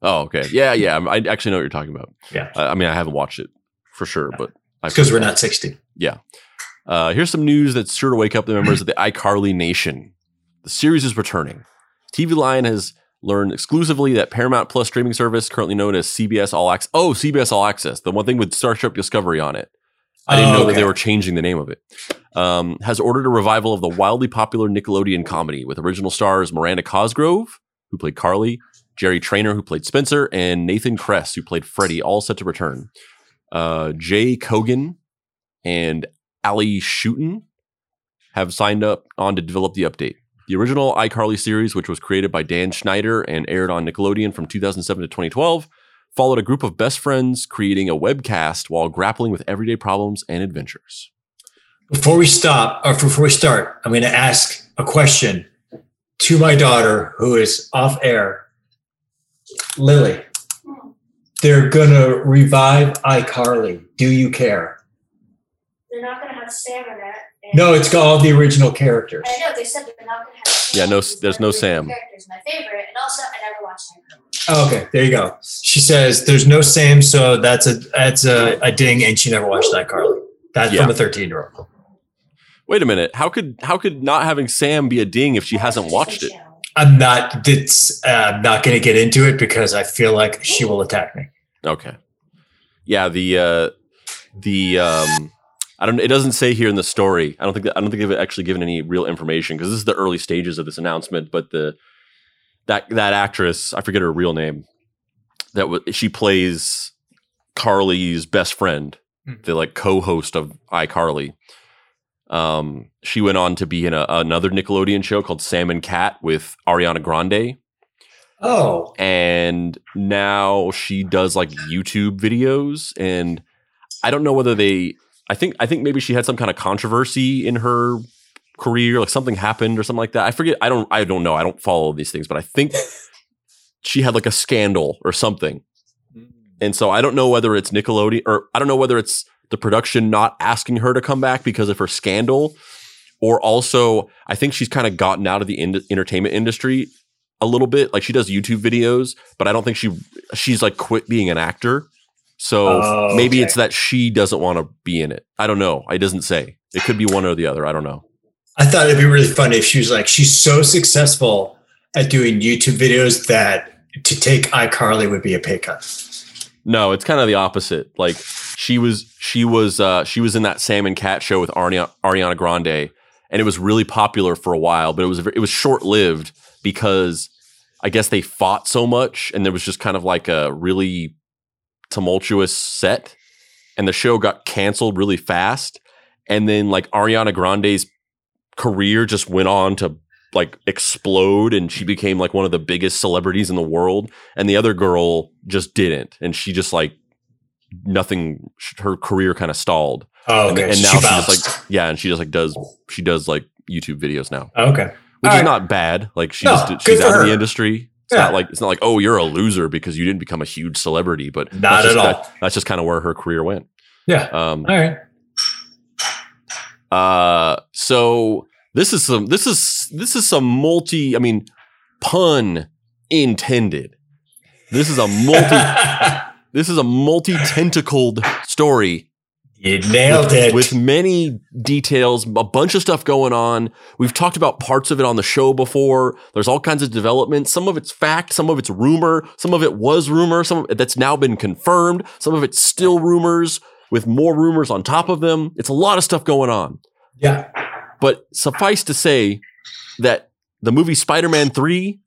[SPEAKER 1] Oh, okay. Yeah, yeah. I actually know what you're talking about.
[SPEAKER 2] Yeah.
[SPEAKER 1] I, I mean, I haven't watched it for sure, but I've
[SPEAKER 2] Because we're not 60.
[SPEAKER 1] Uh, here's some news that's sure to wake up the members of the iCarly Nation. The series is returning. TV Line has learned exclusively that Paramount Plus streaming service, currently known as CBS All Access, oh, CBS All Access, the one thing with Starship Discovery on it. I didn't
[SPEAKER 2] Oh,
[SPEAKER 1] know that they were changing the name of it. Um, has ordered a revival of the wildly popular Nickelodeon comedy with original stars Miranda Cosgrove, who played Carly, Jerry Trainer, who played Spencer, and Nathan Kress, who played Freddie, all set to return. Uh, Jay Kogen and Ali Schouten have signed up on to develop the update. The original iCarly series, which was created by Dan Schneider and aired on Nickelodeon from 2007 to 2012, followed a group of best friends creating a webcast while grappling with everyday problems and adventures.
[SPEAKER 2] Before we stop, or before we start, I'm going to ask a question to my daughter who is off air. Lily, they're going to revive iCarly. Do you care?
[SPEAKER 3] They're not going to have Sam in it,
[SPEAKER 2] No, it's got all the original characters.
[SPEAKER 3] I know they said they're not going to have.
[SPEAKER 1] Yeah, no, there's no Sam.
[SPEAKER 3] Characters my favorite, and also I never watched him.
[SPEAKER 2] Oh, okay, there you go. She says there's no Sam, so that's a that's a, a ding, and she never watched that Carly. That's
[SPEAKER 1] Yeah.
[SPEAKER 2] from a 13 year old.
[SPEAKER 1] Wait a minute. How could how could not having Sam be a ding if she hasn't watched it?
[SPEAKER 2] I'm not. It's. Uh, I'm not going to get into it because I feel like she will attack me.
[SPEAKER 1] Okay. Yeah, the uh the um I don't it doesn't say here in the story. I don't think that, I don't think they've actually given any real information because this is the early stages of this announcement, but the that that actress, I forget her real name. That was she plays Carly's best friend,
[SPEAKER 2] Mhm.
[SPEAKER 1] the like co-host of iCarly. Um she went on to be in a, another Nickelodeon show called Sam and Cat with Ariana Grande
[SPEAKER 2] Oh,
[SPEAKER 1] and now she does like YouTube videos and I don't know whether they I think I think maybe she had some kind of controversy in her career like something happened or something like that. I forget I don't I don't know. I don't follow these things, but I think she had like a scandal or something. Mm. And so I don't know whether it's Nickelodeon or I don't know whether it's the production not asking her to come back because of her scandal or also I think she's kind of gotten out of the in- entertainment industry a little bit. Like she does YouTube videos, but I don't think she she's like quit being an actor. So
[SPEAKER 2] Oh,
[SPEAKER 1] maybe
[SPEAKER 2] okay.
[SPEAKER 1] it's that she doesn't want to be in it. I don't know. It doesn't say. It could be one or the other. I don't know.
[SPEAKER 2] I thought it'd be really funny if she was like, she's so successful at doing YouTube videos that to take iCarly would be a pay cut.
[SPEAKER 1] No, it's kind of the opposite. Like she was she was uh she was in that Sam and Cat show with Ariana, Ariana Grande and it was really popular for a while, but it was it was short-lived because I guess they fought so much and there was just kind of like a really tumultuous set and the show got canceled really fast. And then like Ariana Grande's career just went on to like explode and she became like one of the biggest celebrities in the world. And the other girl just didn't. And she just like nothing her career kind of stalled.
[SPEAKER 2] Oh,
[SPEAKER 1] and,
[SPEAKER 2] okay.
[SPEAKER 1] and
[SPEAKER 2] she
[SPEAKER 1] now she just like yeah and she just like does she does like youtube videos now.
[SPEAKER 2] Okay.
[SPEAKER 1] which
[SPEAKER 2] All
[SPEAKER 1] is
[SPEAKER 2] right.
[SPEAKER 1] not bad. Like she
[SPEAKER 2] No,
[SPEAKER 1] just she's out of the industry it's
[SPEAKER 2] Yeah.
[SPEAKER 1] not like it's not like oh you're a loser because you didn't become a huge celebrity but
[SPEAKER 2] Not
[SPEAKER 1] that's just,
[SPEAKER 2] at all.
[SPEAKER 1] that- that's just kind of where her career went
[SPEAKER 2] Yeah.
[SPEAKER 1] um
[SPEAKER 2] All right.
[SPEAKER 1] uh so this is some this is this is some multi i mean pun intended this is a multi this is a multi-tentacled story
[SPEAKER 2] you nailed
[SPEAKER 1] with,
[SPEAKER 2] it.
[SPEAKER 1] with many details, a bunch of stuff going on. We've talked about parts of it on the show before. There's all kinds of development. Some of it's fact, some of it's rumor, some of it was rumor, some of it that's now been confirmed, some of it's still rumors with more rumors on top of them. It's a lot of stuff going on.
[SPEAKER 2] yeah.
[SPEAKER 1] But suffice to say that the movie Spider-Man 3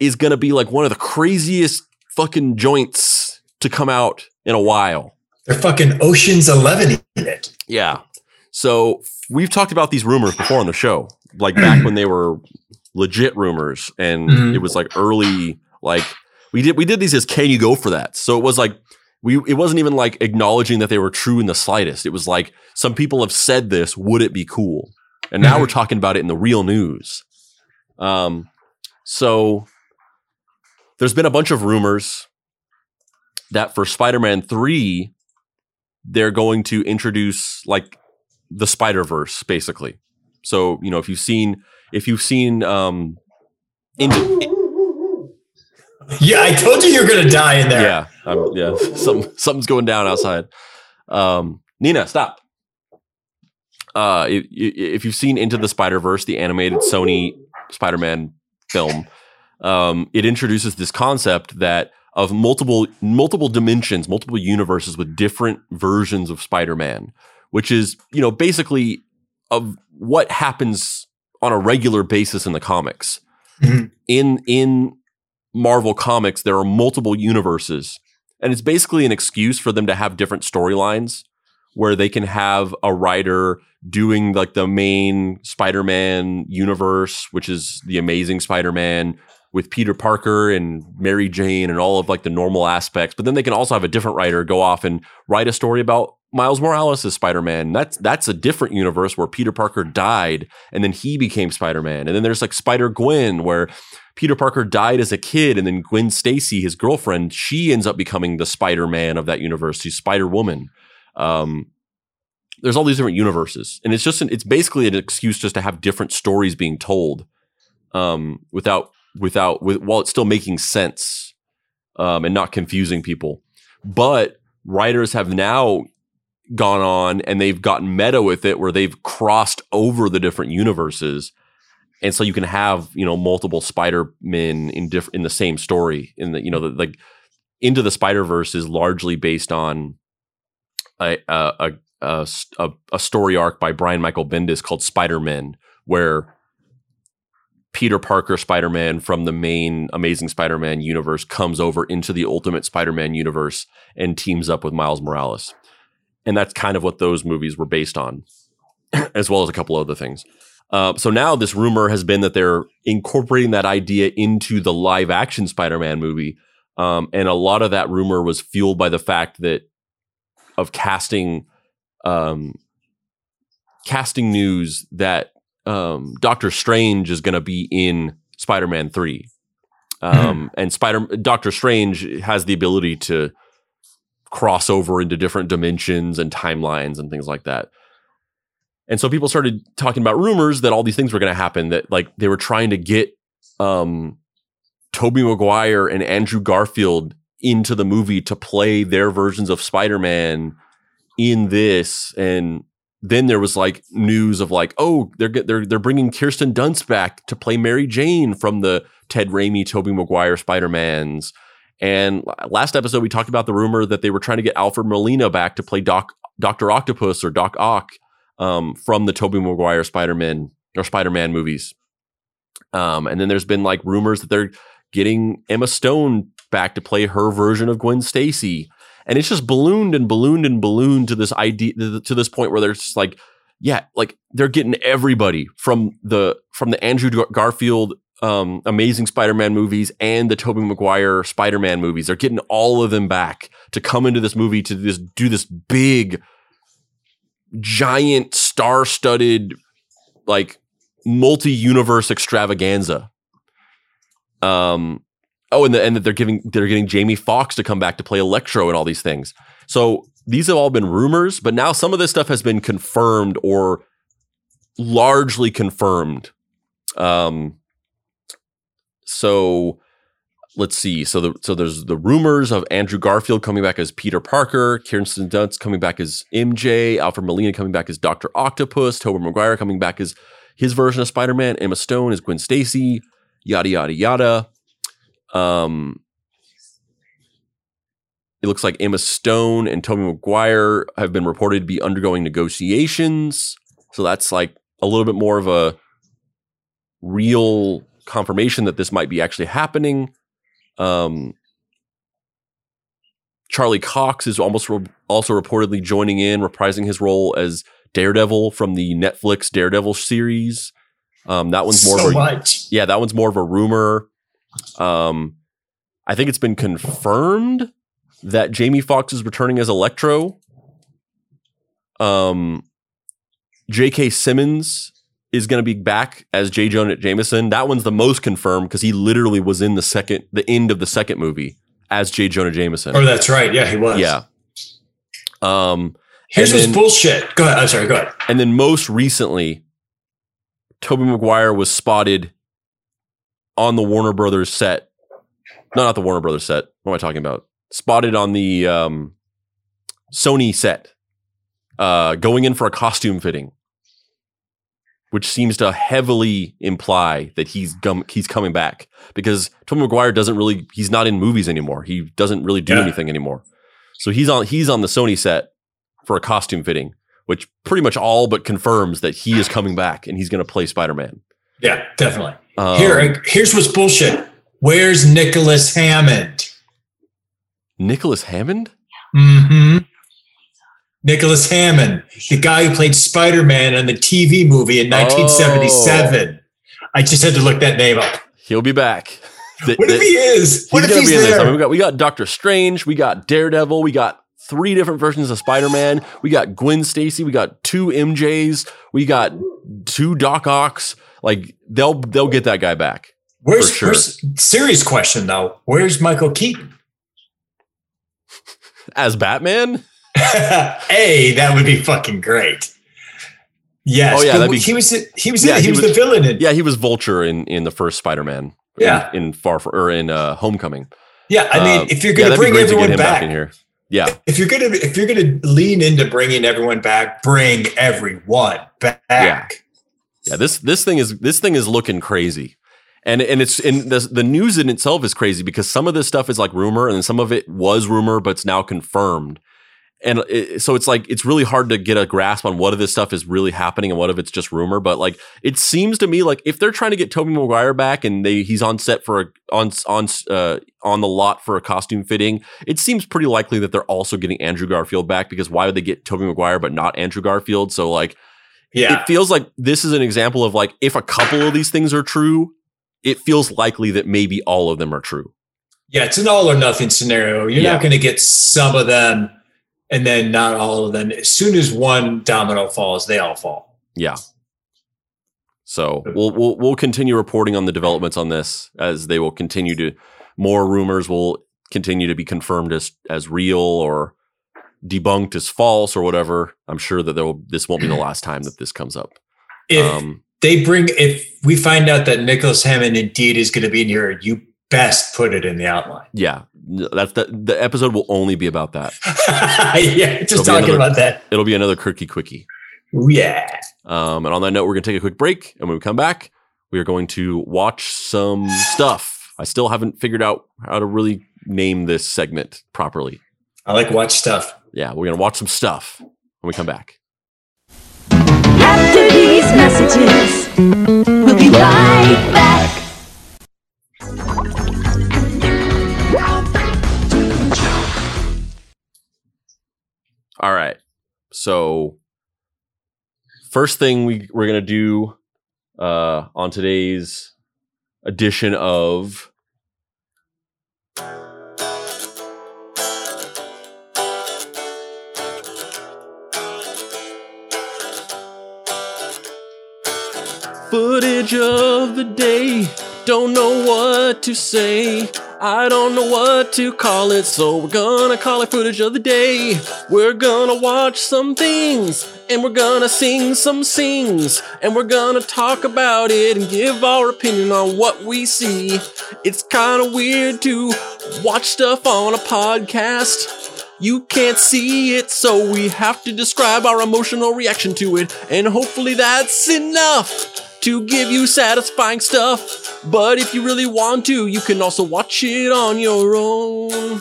[SPEAKER 1] is going to be like one of the craziest fucking joints to come out in a while.
[SPEAKER 2] They're fucking Ocean's 11 in it.
[SPEAKER 1] Yeah. So we've talked about these rumors before on the show, like back when they were legit rumors, and
[SPEAKER 2] Mhm.
[SPEAKER 1] it was like early, like we did we did these as can you go for that? So it was like we it wasn't even like acknowledging that they were true in the slightest. It was like some people have said this, would it be cool? And now
[SPEAKER 2] Mhm.
[SPEAKER 1] we're talking about it in the real news. Um, so there's been a bunch of rumors that for Spider-Man 3 they're going to introduce like the Spider Verse, basically. So you know, if you've seen, if you've seen, um, into,
[SPEAKER 2] Yeah, I told you you're going to die in there.
[SPEAKER 1] yeah, um, yeah, some something's going down outside. Um, Nina, stop. Uh, if, if you've seen Into the Spider Verse, the animated Sony Spider Man film, um, it introduces this concept that of multiple multiple dimensions, multiple universes with different versions of Spider Man, which is you know basically of what happens on a regular basis in the comics.
[SPEAKER 2] Mhm.
[SPEAKER 1] In in Marvel comics, there are multiple universes, and it's basically an excuse for them to have different storylines where they can have a writer doing like the main Spider-Man universe, which is the Amazing Spider-Man with Peter Parker and Mary Jane and all of like the normal aspects. But then they can also have a different writer go off and write a story about Miles Morales as Spider-Man. That's that's a different universe where Peter Parker died and then he became Spider-Man. And then there's like Spider-Gwen where Peter Parker died as a kid and then Gwen Stacy, his girlfriend, she ends up becoming the Spider-Man of that universe. She's Spider-Woman. Um, there's all these different universes, and it's just an, it's basically an excuse just to have different stories being told, um, without without with, while it's still making sense, um, and not confusing people. But writers have now gone on and they've gotten meta with it, where they've crossed over the different universes, and so you can have you know multiple Spider Men in different in the same story. In the you know the, like into the Spider Verse is largely based on a a, a a a story arc by Brian Michael Bendis called Spider Man, where Peter Parker Spider Man from the main Amazing Spider Man universe comes over into the Ultimate Spider Man universe and teams up with Miles Morales. And that's kind of what those movies were based on, as well as a couple other things. Uh, so now this rumor has been that they're incorporating that idea into the live action Spider Man movie. Um, and a lot of that rumor was fueled by the fact that of casting um, casting news that um, Doctor Strange is going to be in Spider Man three, um, and Spider Doctor Strange has the ability to cross over into different dimensions and timelines and things like that. And so people started talking about rumors that all these things were going to happen. That like they were trying to get um, Tobey Maguire and Andrew Garfield into the movie to play their versions of Spider Man in this, and then there was like news of like, oh, they're they're they're bringing Kirsten Dunst back to play Mary Jane from the Ted Raimi, Tobey Maguire Spider Mans. And last episode we talked about the rumor that they were trying to get Alfred Molina back to play Doc Doctor Octopus or Doc Ock um, from the Tobey Maguire Spider Man or Spider Man movies. Um, and then there's been like rumors that they're getting Emma Stone back to play her version of Gwen Stacy and it's just ballooned and ballooned and ballooned to this idea to this point where they're just like yeah like they're getting everybody from the from the andrew garfield um, amazing spider-man movies and the tobey maguire spider-man movies. They're getting all of them back to come into this movie to this do this big giant star-studded like multi-universe extravaganza. Um Oh, and the, and that they're giving they're getting Jamie Foxx to come back to play Electro and all these things. So these have all been rumors, but now some of this stuff has been confirmed or largely confirmed. Um, so let's see. So the so there's the rumors of Andrew Garfield coming back as Peter Parker, Kirsten Dunst coming back as MJ, Alfred Molina coming back as Doctor Octopus, Tobey Maguire coming back as his version of Spider Man, Emma Stone as Gwen Stacy, yada yada yada. Um, it looks like Emma Stone and Tobey Maguire have been reported to be undergoing negotiations. So that's like a little bit more of a real confirmation that this might be actually happening. Um, Charlie Cox is almost re- also reportedly joining in, reprising his role as Daredevil from the Netflix Daredevil series. Um, that one's more
[SPEAKER 2] so
[SPEAKER 1] of a
[SPEAKER 2] much.
[SPEAKER 1] yeah, that one's more of a rumor. Um, I think it's been confirmed that Jamie Foxx is returning as Electro. Um, J.K. Simmons is going to be back as J. Jonah Jameson. That one's the most confirmed because he literally was in the second, the end of the second movie as J. Jonah Jameson.
[SPEAKER 2] Oh, that's right. Yeah, he was.
[SPEAKER 1] yeah. Um,
[SPEAKER 2] Here's
[SPEAKER 1] then-
[SPEAKER 2] bullshit. Go ahead. I'm sorry. Go ahead.
[SPEAKER 1] and then most recently, Tobey Maguire was spotted on the Warner Brothers set. No, not the Warner Brothers set. What am I talking about? Spotted on the um, Sony set, uh, going in for a costume fitting, which seems to heavily imply that he's gum- he's coming back because Tobey Maguire doesn't really he's not in movies anymore. He doesn't really do
[SPEAKER 2] Yeah.
[SPEAKER 1] anything anymore. So he's on he's on the Sony set for a costume fitting which pretty much all but confirms that he is coming back and he's going to play Spider Man.
[SPEAKER 2] Yeah, definitely.
[SPEAKER 1] Um,
[SPEAKER 2] Here, here's what's bullshit. Where's Nicholas Hammond?
[SPEAKER 1] Nicholas Hammond.
[SPEAKER 2] Mm-hmm. Nicholas Hammond, the guy who played Spider-Man in the TV movie in 1977. I just had to look that name up.
[SPEAKER 1] He'll be back. The-
[SPEAKER 2] What if
[SPEAKER 1] the-
[SPEAKER 2] he is? What if he's
[SPEAKER 1] this. I
[SPEAKER 2] there?
[SPEAKER 1] mean, we got we got Doctor Strange, we got Daredevil, we got three different versions of Spider Man, we got Gwen Stacy, we got two MJs, we got two Doc Ocks. Like they'll they'll get that guy back.
[SPEAKER 2] Where's,
[SPEAKER 1] sure.
[SPEAKER 2] where's serious question though? Where's Michael Keaton?
[SPEAKER 1] As Batman,
[SPEAKER 2] a that would be fucking great. Yes.
[SPEAKER 1] Oh, yeah, that'd be-
[SPEAKER 2] he was he was
[SPEAKER 1] Yeah,
[SPEAKER 2] he,
[SPEAKER 1] he
[SPEAKER 2] was,
[SPEAKER 1] was-
[SPEAKER 2] the villain in
[SPEAKER 1] Yeah, he was Vulture in in the first Spider-Man.
[SPEAKER 2] Yeah.
[SPEAKER 1] in, in Far From or in uh, Homecoming.
[SPEAKER 2] Yeah, I mean,
[SPEAKER 1] Uh,
[SPEAKER 2] if you're going to
[SPEAKER 1] that'd be
[SPEAKER 2] bring
[SPEAKER 1] great to
[SPEAKER 2] everyone
[SPEAKER 1] him
[SPEAKER 2] back,
[SPEAKER 1] in here. Yeah,
[SPEAKER 2] if you're going to if you're to lean into bringing everyone back, bring everyone back.
[SPEAKER 1] yeah. This this thing is this thing is looking crazy, and and it's and the the news in itself is crazy because some of this stuff is like rumor, and some of it was rumor, but it's now confirmed. And it, so it's like it's really hard to get a grasp on what of this stuff is really happening and what of it's just rumor. But like it seems to me like if they're trying to get Tobey Maguire back and they he's on set for a on on uh, on the lot for a costume fitting, it seems pretty likely that they're also getting Andrew Garfield back because why would they get Tobey Maguire but not Andrew Garfield? So like
[SPEAKER 2] Yeah.
[SPEAKER 1] it feels like this is an example of like if a couple of these things are true, it feels likely that maybe all of them are true.
[SPEAKER 2] Yeah, it's an all or nothing scenario. You're
[SPEAKER 1] Yeah.
[SPEAKER 2] not going to get some of them and then not all of them. As soon as one domino falls, they all fall.
[SPEAKER 1] Yeah. So we'll we'll we'll continue reporting on the developments on this as they will continue to more rumors will continue to be confirmed as as real or debunked as false or whatever. I'm sure that there will this won't be the last time that this comes up.
[SPEAKER 2] If
[SPEAKER 1] Um,
[SPEAKER 2] they bring, if we find out that Nicholas Hammond indeed is going to be in here, you best put it in the outline.
[SPEAKER 1] yeah, that's the the episode will only be about that.
[SPEAKER 2] yeah, just
[SPEAKER 1] There'll
[SPEAKER 2] talking
[SPEAKER 1] another-
[SPEAKER 2] about that.
[SPEAKER 1] It'll be another quirky quickie.
[SPEAKER 2] Yeah.
[SPEAKER 1] Um, and on that note, we're going to take a quick break. And when we come back, we are going to watch some stuff. I still haven't figured out how to really name this segment properly.
[SPEAKER 2] I like watch stuff.
[SPEAKER 1] Yeah, we're going to watch some stuff when we come back.
[SPEAKER 4] After these messages, we'll be right back.
[SPEAKER 1] All right. So, first thing we, we're going to do uh, on today's edition of Footage of the day. Don't know what to say. I don't know what to call it, so we're gonna call it footage of the day. We're gonna watch some things, and we're gonna sing some sings, and we're gonna talk about it and give our opinion on what we see. It's kinda weird to watch stuff on a podcast. You can't see it, so we have to describe our emotional reaction to it, and hopefully that's enough to give you satisfying stuff. But if you really want to, you can also watch it on your own.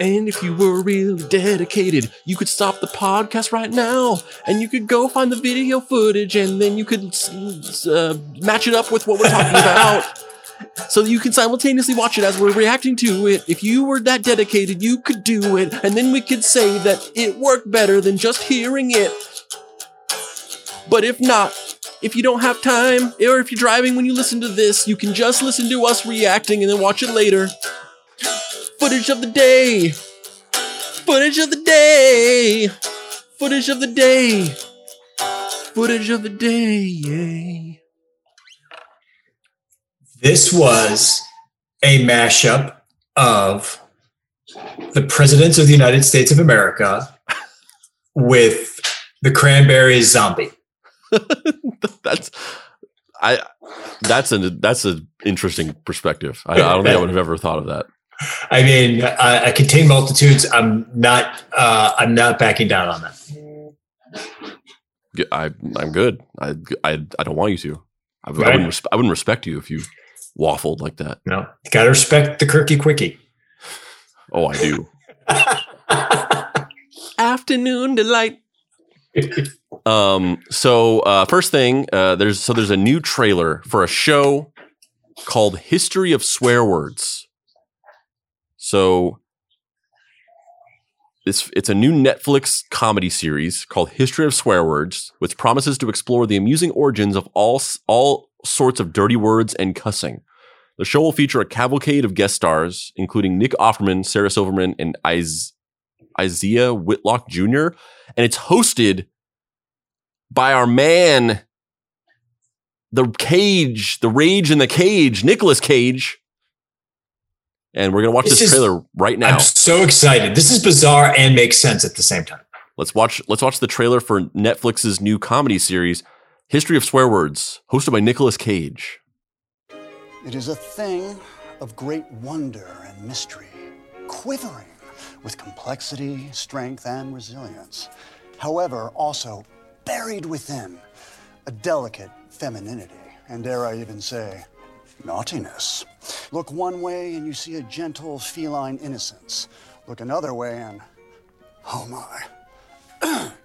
[SPEAKER 1] And if you were really dedicated, you could stop the podcast right now and you could go find the video footage and then you could uh, match it up with what we're talking about. So that you can simultaneously watch it as we're reacting to it. If you were that dedicated, you could do it, and then we could say that it worked better than just hearing it. But if not, if you don't have time, or if you're driving when you listen to this, you can just listen to us reacting and then watch it later. Footage of the day. Footage of the day. Footage of the day. Footage of the day. Yay.
[SPEAKER 2] This was a mashup of the presidents of the United States of America with the Cranberries zombie.
[SPEAKER 1] that's I that's an that's an interesting perspective. I, I don't think I would have ever thought of that.
[SPEAKER 2] I mean, I, I contain multitudes. I'm not. Uh, I'm not backing down on that.
[SPEAKER 1] I'm good. I I, I don't want you to. I, I wouldn't res- I wouldn't respect you if you waffled like that.
[SPEAKER 2] No, you got to respect the quirky Quickie.
[SPEAKER 1] Oh, I do. Afternoon delight. Um. So, uh, first thing, uh, there's so there's a new trailer for a show called History of Swear Words. So, it's it's a new Netflix comedy series called History of Swear Words, which promises to explore the amusing origins of all all sorts of dirty words and cussing. The show will feature a cavalcade of guest stars, including Nick Offerman, Sarah Silverman, and Is- Isaiah Whitlock Jr., and it's hosted by our man, the Cage, the Rage in the Cage, Nicolas Cage. And we're gonna watch
[SPEAKER 2] This
[SPEAKER 1] this,
[SPEAKER 2] is-
[SPEAKER 1] trailer right now.
[SPEAKER 2] I'm so excited. This is bizarre and makes sense at the same time.
[SPEAKER 1] let's watch let's watch the trailer for Netflix's new comedy series, History of Swear Words, hosted by Nicolas Cage.
[SPEAKER 5] It is a thing of great wonder and mystery, quivering with complexity, strength, and resilience. However, also buried within a delicate femininity, and dare I even say, naughtiness. Look one way and you see a gentle feline innocence. Look another way and, oh my.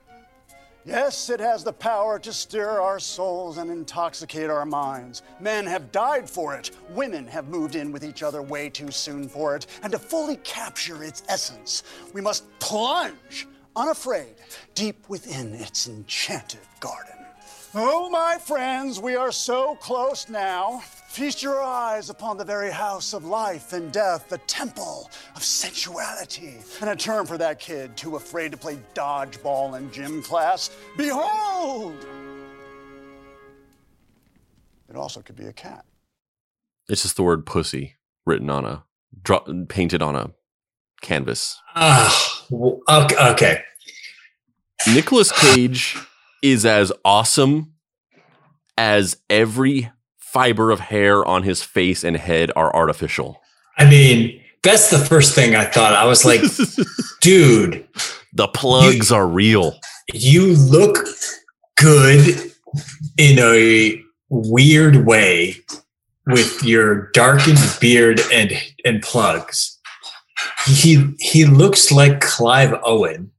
[SPEAKER 5] Yes, it has the power to stir our souls and intoxicate our minds. Men have died for it. Women have moved in with each other way too soon for it. And to fully capture its essence, we must plunge, unafraid, deep within its enchanted garden. Oh, my friends, we are so close now. Feast your eyes upon the very house of life and death, the temple of sensuality. And a term for that kid too afraid to play dodgeball in gym class. Behold! It also could be a cat.
[SPEAKER 1] It's just the word pussy written on a dro- painted on a canvas.
[SPEAKER 2] Ah, okay.
[SPEAKER 1] Nicolas Cage is as awesome as every fiber of hair on his face and head are artificial.
[SPEAKER 2] I mean, that's the first thing I thought. I was like, dude,
[SPEAKER 1] the plugs are real.
[SPEAKER 2] you look good in a weird way with your darkened beard and and plugs. He he looks like Clive Owen.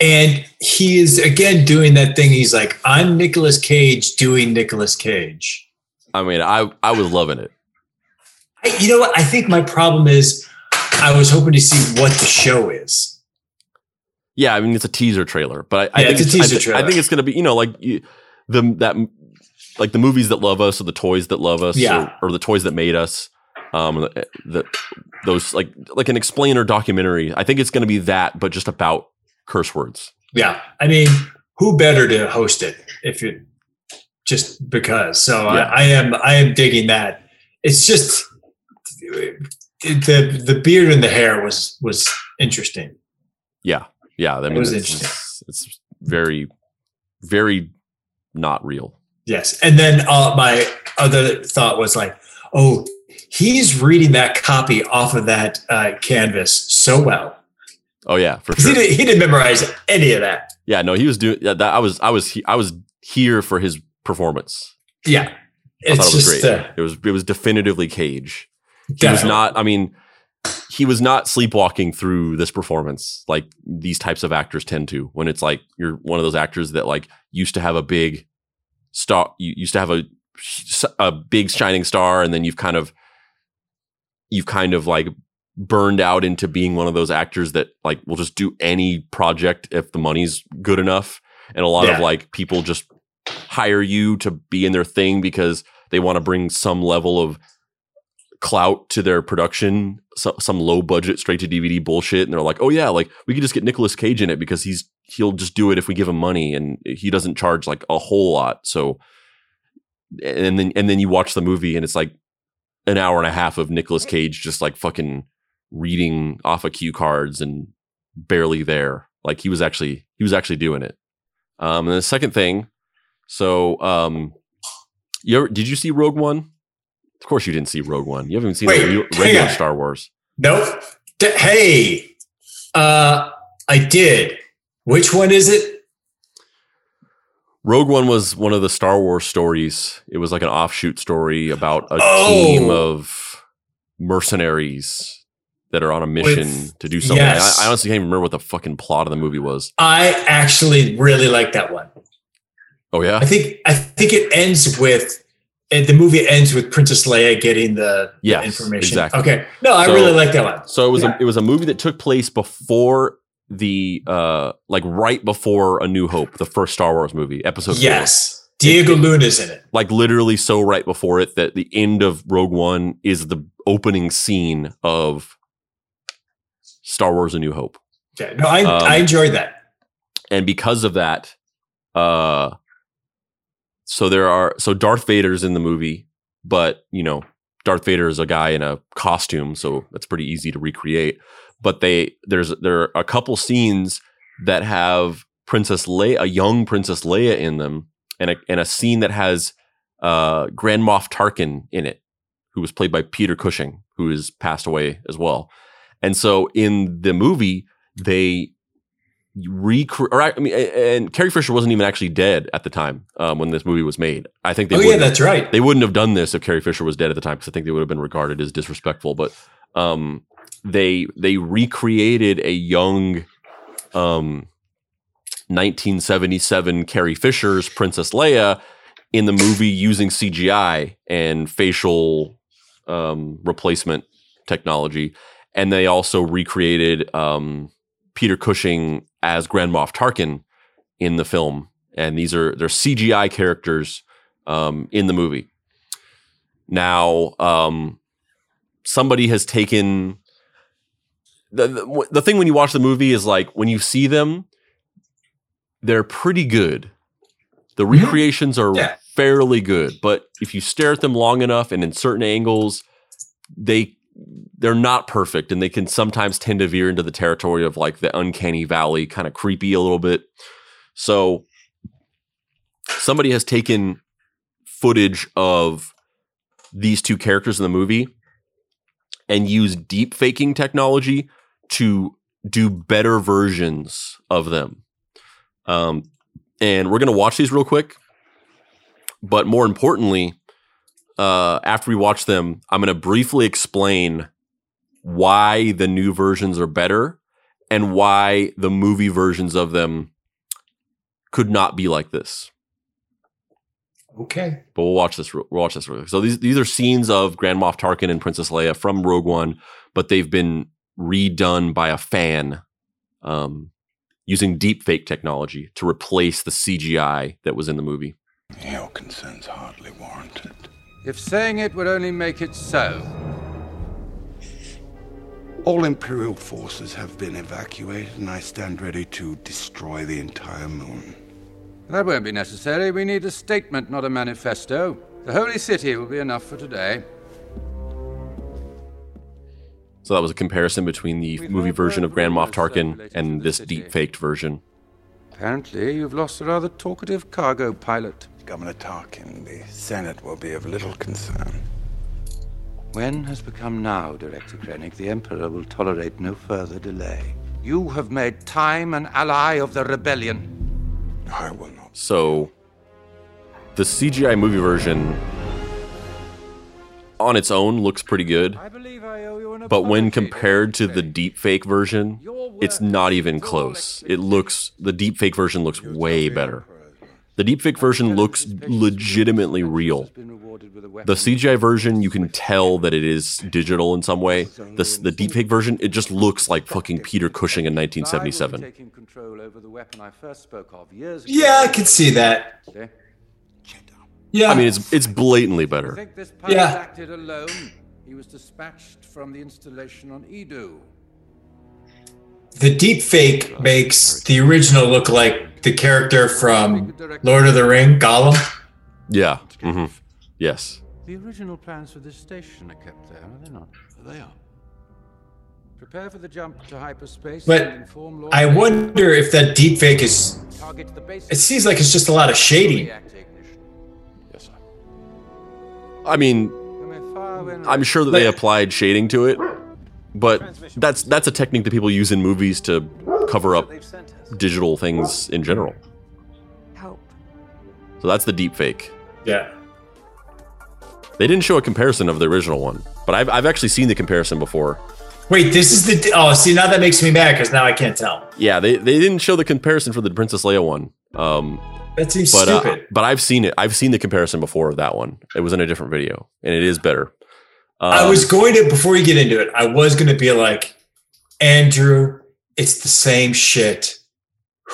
[SPEAKER 2] And he is again doing that thing. He's like, I'm Nicolas Cage doing Nicolas Cage.
[SPEAKER 1] I mean, I I was loving it.
[SPEAKER 2] I, you know what? I think my problem is I was hoping to see what the show is.
[SPEAKER 1] Yeah, I mean it's a teaser trailer, but I, I think
[SPEAKER 2] it's a
[SPEAKER 1] I I, think it's gonna be you know like you, the that like the movies that love us or the toys that love us
[SPEAKER 2] Yeah.
[SPEAKER 1] or, or the toys that made us. Um, the, the those like like an explainer documentary. I think it's gonna be that, but just about curse words.
[SPEAKER 2] Yeah. I mean, who better to host it if you just because? So
[SPEAKER 1] Yeah.
[SPEAKER 2] I, I am I am digging that. It's just the the beard and the hair was was interesting.
[SPEAKER 1] Yeah, yeah. I mean,
[SPEAKER 2] interesting.
[SPEAKER 1] it's, it's very, very not real.
[SPEAKER 2] Yes. And then uh, my other thought was like, oh, he's reading that copy off of that uh, canvas so well.
[SPEAKER 1] Oh yeah, for sure.
[SPEAKER 2] He, didn't, he didn't memorize any of that.
[SPEAKER 1] Yeah, no, he was doing yeah, that. I was, I was, he, I was here for his performance.
[SPEAKER 2] Yeah.
[SPEAKER 1] I thought it was
[SPEAKER 2] just
[SPEAKER 1] great.
[SPEAKER 2] uh,
[SPEAKER 1] it was, it was definitively Cage. He was not. I mean, he was not sleepwalking through this performance like these types of actors tend to. When it's like you're one of those actors that like used to have a big star, you used to have a a big shining star, and then you've kind of you've kind of like burned out into being one of those actors that like will just do any project if the money's good enough. And a lot of like people just hire you to be in their thing because they want to bring some level of clout to their production, so, some low budget straight to DVD bullshit, and they're like, "Oh yeah, like we could just get Nicolas Cage in it because he's he'll just do it if we give him money, and he doesn't charge like a whole lot." So, and then and then you watch the movie, and it's like an hour and a half of Nicolas Cage just like fucking reading off of cue cards and barely there. Like he was actually he was actually doing it. Um, and the second thing, so um, you ever, did you see Rogue One? Of course you didn't see Rogue One. You haven't even seen
[SPEAKER 2] Wait,
[SPEAKER 1] the regular. Star Wars.
[SPEAKER 2] Nope. Hey, uh, I did. Which one is it?
[SPEAKER 1] Rogue One was one of the Star Wars stories. It was like an offshoot story about a
[SPEAKER 2] Oh.
[SPEAKER 1] team of mercenaries that are on a mission
[SPEAKER 2] With-
[SPEAKER 1] to do something.
[SPEAKER 2] yes.
[SPEAKER 1] I, I honestly can't even remember what the fucking plot of the movie was.
[SPEAKER 2] I actually really like that one.
[SPEAKER 1] Oh yeah,
[SPEAKER 2] I think I think it ends with uh, the movie ends with Princess Leia getting the the
[SPEAKER 1] Yes,
[SPEAKER 2] information.
[SPEAKER 1] exactly.
[SPEAKER 2] Okay. No, I
[SPEAKER 1] So-
[SPEAKER 2] really like that one.
[SPEAKER 1] So it was
[SPEAKER 2] Yeah.
[SPEAKER 1] a, it was a movie that took place before the uh like right before A New Hope, the first Star Wars movie, episode four.
[SPEAKER 2] Yes. Diego Luna's in it.
[SPEAKER 1] Like literally so right before it that the end of Rogue One is the opening scene of Star Wars A New Hope.
[SPEAKER 2] Yeah. No, I
[SPEAKER 1] Um,
[SPEAKER 2] I enjoyed that.
[SPEAKER 1] And because of that, uh so there are so Darth Vader's in the movie, but you know, Darth Vader is a guy in a costume, so that's pretty easy to recreate. But they there's there are a couple scenes that have Princess Leia, a young Princess Leia in them, and a and a scene that has uh, Grand Moff Tarkin in it, who was played by Peter Cushing, who has passed away as well. And so in the movie, they recreate. I mean, and Carrie Fisher wasn't even actually dead at the time um, when this movie was made. I think they
[SPEAKER 2] Oh yeah,
[SPEAKER 1] wouldn't have-
[SPEAKER 2] that's right.
[SPEAKER 1] they wouldn't have done this if Carrie Fisher was dead at the time because I think they would have been regarded as disrespectful. But um, they they recreated a young um, 1977 Carrie Fisher's Princess Leia in the movie using CGI and facial um, replacement technology, and they also recreated um, Peter Cushing as Grand Moff Tarkin in the film. And these are they're CGI characters um, in the movie. Now, um, somebody has taken the, the the thing when you watch the movie is like when you see them, they're pretty good. The
[SPEAKER 2] Mhm.
[SPEAKER 1] recreations are
[SPEAKER 2] Yeah.
[SPEAKER 1] fairly good, but if you stare at them long enough and in certain angles, they they're not perfect and they can sometimes tend to veer into the territory of like the uncanny valley, kind of creepy a little bit. So somebody has taken footage of these two characters in the movie and used deep faking technology to do better versions of them. Um, and we're going to watch these real quick. But more importantly, uh, after we watch them, I'm going to briefly explain why the new versions are better and why the movie versions of them could not be like this.
[SPEAKER 2] Okay.
[SPEAKER 1] But we'll watch this. We'll watch this. So these these are scenes of Grand Moff Tarkin and Princess Leia from Rogue One, but they've been redone by a fan um, using deepfake technology to replace the CGI that was in the movie.
[SPEAKER 6] Your concern's hardly warranted.
[SPEAKER 7] If saying it would only make it so.
[SPEAKER 6] All Imperial forces have been evacuated, and I stand ready to destroy the entire moon.
[SPEAKER 7] That won't be necessary. We need a statement, not a manifesto. The Holy City will be enough for today.
[SPEAKER 1] So that was a comparison between the movie version of Grand Moff Tarkin and this deepfaked version.
[SPEAKER 7] Apparently, you've lost a rather talkative cargo pilot.
[SPEAKER 6] Governor Tarkin, the Senate will be of little concern.
[SPEAKER 7] When has become now, Director Krennic, the Emperor will tolerate no further delay. You have made time an ally of the rebellion.
[SPEAKER 6] I will not.
[SPEAKER 1] So the CGI movie version on its own looks pretty good,
[SPEAKER 7] I believe I owe you an
[SPEAKER 1] but when compared to the deepfake version, it's not even close. It looks the deepfake version looks way better. The deepfake version looks legitimately real. The CGI version, you can tell that it is digital in some way. The, the deepfake version, it just looks like fucking Peter Cushing in 1977.
[SPEAKER 7] Taking control over the weapon I first spoke of years ago.
[SPEAKER 2] Yeah, I can see that.
[SPEAKER 7] See?
[SPEAKER 2] Yeah.
[SPEAKER 1] I mean, it's it's blatantly
[SPEAKER 7] I
[SPEAKER 1] better.
[SPEAKER 7] think this pilot
[SPEAKER 2] Yeah.
[SPEAKER 7] acted alone. He was dispatched from the installation on Eadu.
[SPEAKER 2] the deep fake makes the original look like the character from Lord of the Ring, Gollum.
[SPEAKER 1] Yeah. hmm Yes.
[SPEAKER 7] The original plans for this station are kept there, are they not?
[SPEAKER 6] They are.
[SPEAKER 7] Prepare for the jump to hyperspace
[SPEAKER 2] But
[SPEAKER 7] and inform Lord
[SPEAKER 2] I wonder if that deep fake is.
[SPEAKER 7] Target the base.
[SPEAKER 2] It seems like it's just a lot of shading.
[SPEAKER 1] I mean,
[SPEAKER 7] You may fire when
[SPEAKER 1] I'm sure that they applied shading to it, but that's that's a technique that people use in movies to cover up digital things in general.
[SPEAKER 4] Hope.
[SPEAKER 1] So that's the deep fake.
[SPEAKER 2] Yeah.
[SPEAKER 1] They didn't show a comparison of the original one, but I've, I've actually seen the comparison before.
[SPEAKER 2] Wait, this is the. Oh, see, now that makes me mad because now I can't tell.
[SPEAKER 1] Yeah, they, they didn't show the comparison for the Princess Leia one. Um,
[SPEAKER 2] That seems
[SPEAKER 1] but uh,
[SPEAKER 2] stupid.
[SPEAKER 1] but I've seen it. I've seen the comparison before of that one. It was in a different video, and it is better. Um,
[SPEAKER 2] I was going to before you get into it. I was going to be like, Andrew, it's the same shit.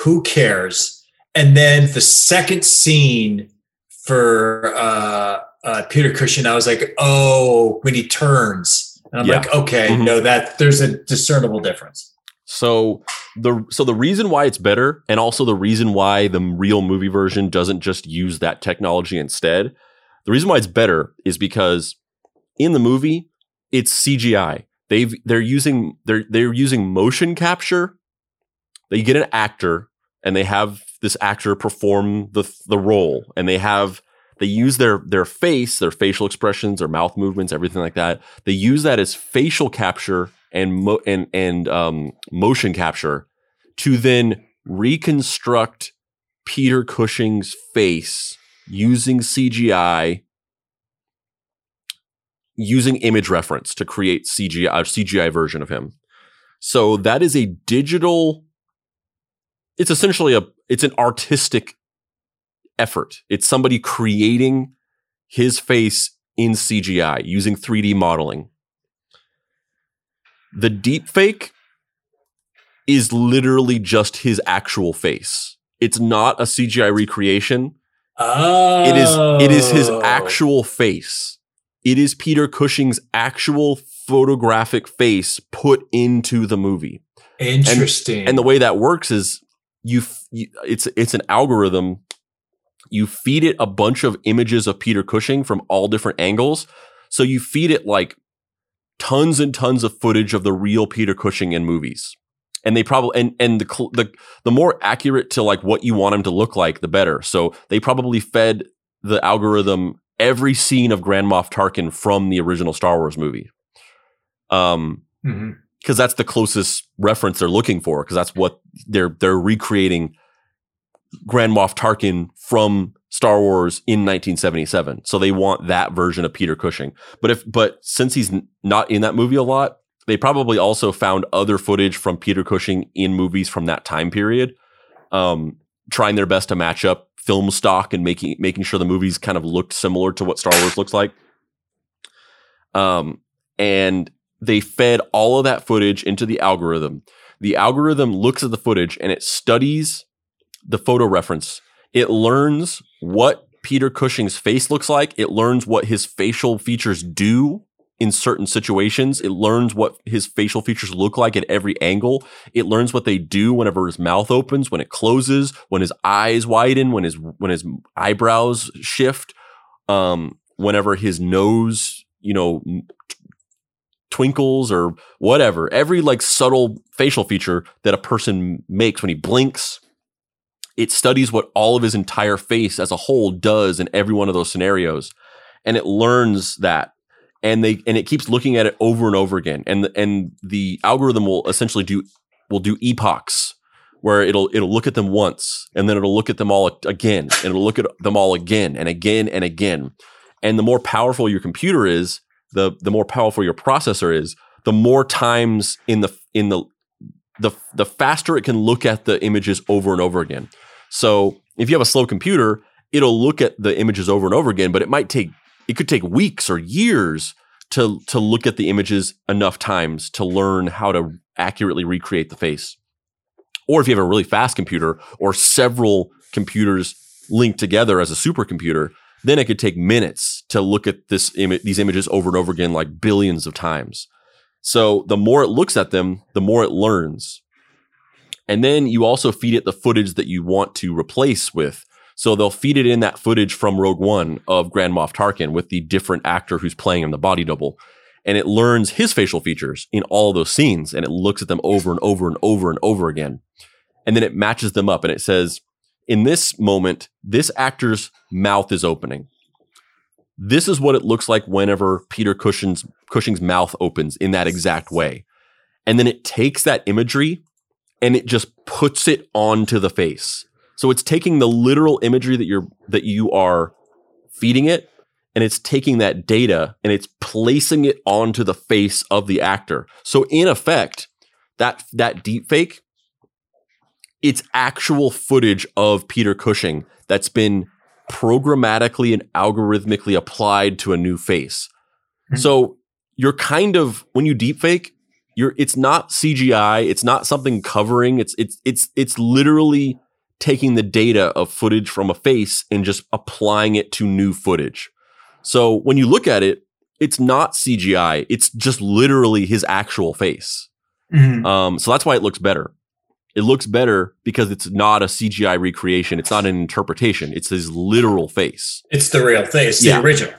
[SPEAKER 2] Who cares? And then the second scene for uh, uh, Peter Cushing, I was like, oh, when he turns, and I'm
[SPEAKER 1] Yeah.
[SPEAKER 2] like, okay,
[SPEAKER 1] Mhm.
[SPEAKER 2] no, that there's a discernible difference.
[SPEAKER 1] So the so the reason why it's better, and also the reason why the real movie version doesn't just use that technology instead, the reason why it's better is because in the movie it's CGI. they've they're using they're they're using motion capture. They get an actor and they have this actor perform the the role and they have they use their their face, their facial expressions, their mouth movements, everything like that. They use that as facial capture and mo- and and um, motion capture to then reconstruct Peter Cushing's face using CGI, using image reference to create CGI a CGI version of him. So that is a digital. It's essentially a it's an artistic effort. It's somebody creating his face in CGI using 3D modeling. The deep fake is literally just his actual face. It's not a CGI recreation.
[SPEAKER 2] Oh.
[SPEAKER 1] It is it is his oh. actual face. It is Peter Cushing's actual photographic face put into the movie.
[SPEAKER 2] Interesting.
[SPEAKER 1] And the way that works is you, f- you it's it's an algorithm. You feed it a bunch of images of Peter Cushing from all different angles. So you feed it like tons and tons of footage of the real Peter Cushing in movies. And they probably and and the cl- the the more accurate to like what you want him to look like, the better. So they probably fed the algorithm every scene of Grand Moff Tarkin from the original Star Wars movie. Um,
[SPEAKER 2] Mhm.
[SPEAKER 1] because that's the closest reference they're looking for because that's what they're they're recreating Grand Moff Tarkin from Star Wars in 1977. So they want that version of Peter Cushing. But if but since he's not in that movie a lot, they probably also found other footage from Peter Cushing in movies from that time period, um, trying their best to match up film stock and making making sure the movies kind of looked similar to what Star Wars looks like. Um, and they fed all of that footage into the algorithm. The algorithm looks at the footage and it studies the photo reference. It learns what Peter Cushing's face looks like. It learns what his facial features do in certain situations. It learns what his facial features look like at every angle. It learns what they do whenever his mouth opens, when it closes, when his eyes widen, when his when his eyebrows shift, um, whenever his nose, you know, twinkles or whatever. Every like subtle facial feature that a person makes when he blinks, it studies what all of his entire face as a whole does in every one of those scenarios, and it learns that. And they and it keeps looking at it over and over again, and the, and the algorithm will essentially do will do epochs where it'll it'll look at them once and then it'll look at them all again and it'll look at them all again and again and again. And the more powerful your computer is, the the more powerful your processor is, the more times in the in the the the faster it can look at the images over and over again. So if you have a slow computer, it'll look at the images over and over again, but it might take it could take weeks or years to to look at the images enough times to learn how to accurately recreate the face. Or if you have a really fast computer or several computers linked together as a supercomputer, then it could take minutes to look at this Im- these images over and over again like billions of times. So the more it looks at them, the more it learns. And then you also feed it the footage that you want to replace with. So they'll feed it in that footage from Rogue One of Grand Moff Tarkin with the different actor who's playing him, the body double. And it learns his facial features in all those scenes and it looks at them over and over and over and over again. And then it matches them up and it says, in this moment, this actor's mouth is opening. This is what it looks like whenever Peter Cushing's, Cushing's mouth opens in that exact way. And then it takes that imagery and it just puts it onto the face. So it's taking the literal imagery that you're that you are feeding it and it's taking that data and it's placing it onto the face of the actor. So in effect, that that deep fake it's actual footage of Peter Cushing that's been programmatically and algorithmically applied to a new face.
[SPEAKER 2] Mhm.
[SPEAKER 1] So you're kind of when you deepfake, you're it's not CGI, it's not something covering, it's it's it's it's literally taking the data of footage from a face and just applying it to new footage. So when you look at it, it's not CGI, it's just literally his actual face.
[SPEAKER 2] Mhm.
[SPEAKER 1] Um, so that's why it looks better. It looks better because it's not a CGI recreation. It's not an interpretation. It's his literal face.
[SPEAKER 2] It's the real thing. It's the
[SPEAKER 1] Yeah.
[SPEAKER 2] original.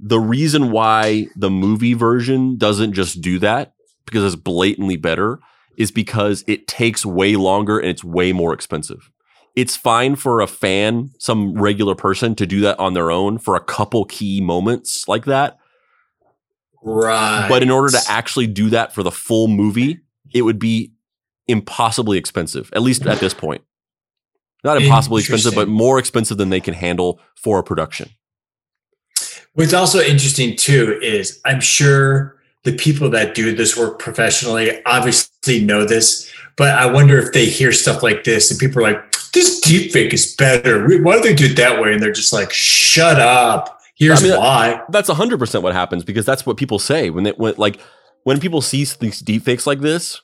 [SPEAKER 1] the reason why the movie version doesn't just do that because it's blatantly better is because it takes way longer and it's way more expensive. It's fine for a fan, some regular person to do that on their own for a couple key moments like that.
[SPEAKER 2] Right.
[SPEAKER 1] But in order to actually do that for the full movie, it would be impossibly expensive, at least at this point. Not impossibly expensive, but more expensive than they can handle for a production.
[SPEAKER 2] What's also interesting too is I'm sure the people that do this work professionally obviously know this, but I wonder if they hear stuff like this and people are like, this deep fake is better. Why do they do it that way? And they're just like, shut up. Here's
[SPEAKER 1] I mean,
[SPEAKER 2] why.
[SPEAKER 1] That's hundred percent what happens because that's what people say when they when like when people see these deepfakes like this,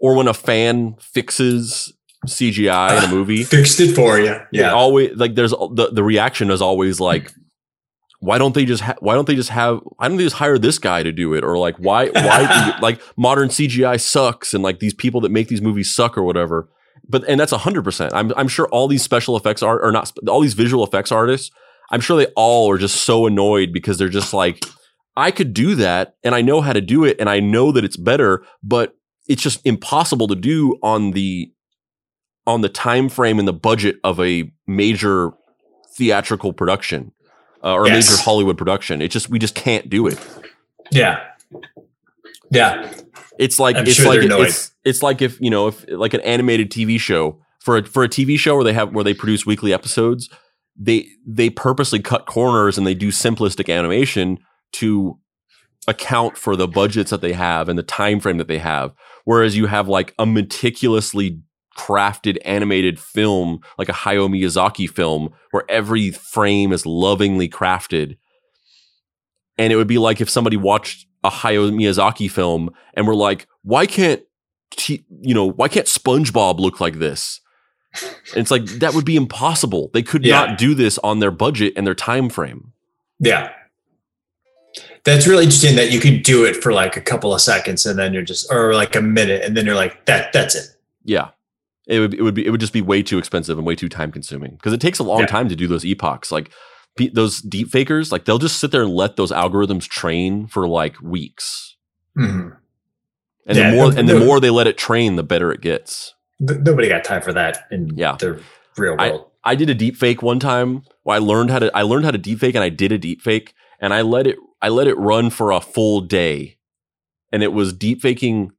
[SPEAKER 1] or when a fan fixes CGI in a ah, movie,
[SPEAKER 2] Fixed it for you. Yeah.
[SPEAKER 1] always like there's the the reaction is always like, why don't they just ha- why don't they just have why don't they just hire this guy to do it or like why why like modern CGI sucks and like these people that make these movies suck or whatever. But and that's hundred percent. I'm I'm sure all these special effects art or not all these visual effects artists. I'm sure they all are just so annoyed because they're just like, I could do that and I know how to do it and I know that it's better, but it's just impossible to do on the on the time frame and the budget of a major theatrical production uh, or a
[SPEAKER 2] Yes.
[SPEAKER 1] major Hollywood production. It just we just can't do it.
[SPEAKER 2] Yeah. Yeah.
[SPEAKER 1] It's like
[SPEAKER 2] I'm
[SPEAKER 1] it's
[SPEAKER 2] sure
[SPEAKER 1] like it's it's like if you know if like an animated TV show for a, for a TV show where they have where they produce weekly episodes, they they purposely cut corners and they do simplistic animation to account for the budgets that they have and the time frame that they have. Whereas you have like a meticulously crafted animated film, like a Hayao Miyazaki film, where every frame is lovingly crafted. And it would be like if somebody watched a Hayao Miyazaki film and were like, why can't T- you know, why can't SpongeBob look like this? And it's like that would be impossible. They could
[SPEAKER 2] Yeah.
[SPEAKER 1] not do this on their budget and their time frame.
[SPEAKER 2] Yeah. That's really interesting that you could do it for like a couple of seconds and then you're just, or like a minute, and then you're like, that, that's it.
[SPEAKER 1] Yeah. It would it would be it would just be way too expensive and way too time consuming because it takes a long
[SPEAKER 2] Yeah.
[SPEAKER 1] time to do those epochs. Like pe- those deep fakers, like they'll just sit there and let those algorithms train for like weeks.
[SPEAKER 2] Mhm.
[SPEAKER 1] And
[SPEAKER 2] Yeah,
[SPEAKER 1] the more and the more they let it train, the better it gets.
[SPEAKER 2] Th- Nobody got time for that in
[SPEAKER 1] Yeah.
[SPEAKER 2] the real world.
[SPEAKER 1] I did a deep fake one time. Where I learned how to I learned how to deep fake and I did a deep fake and I let it I let it run for a full day. And it was deep faking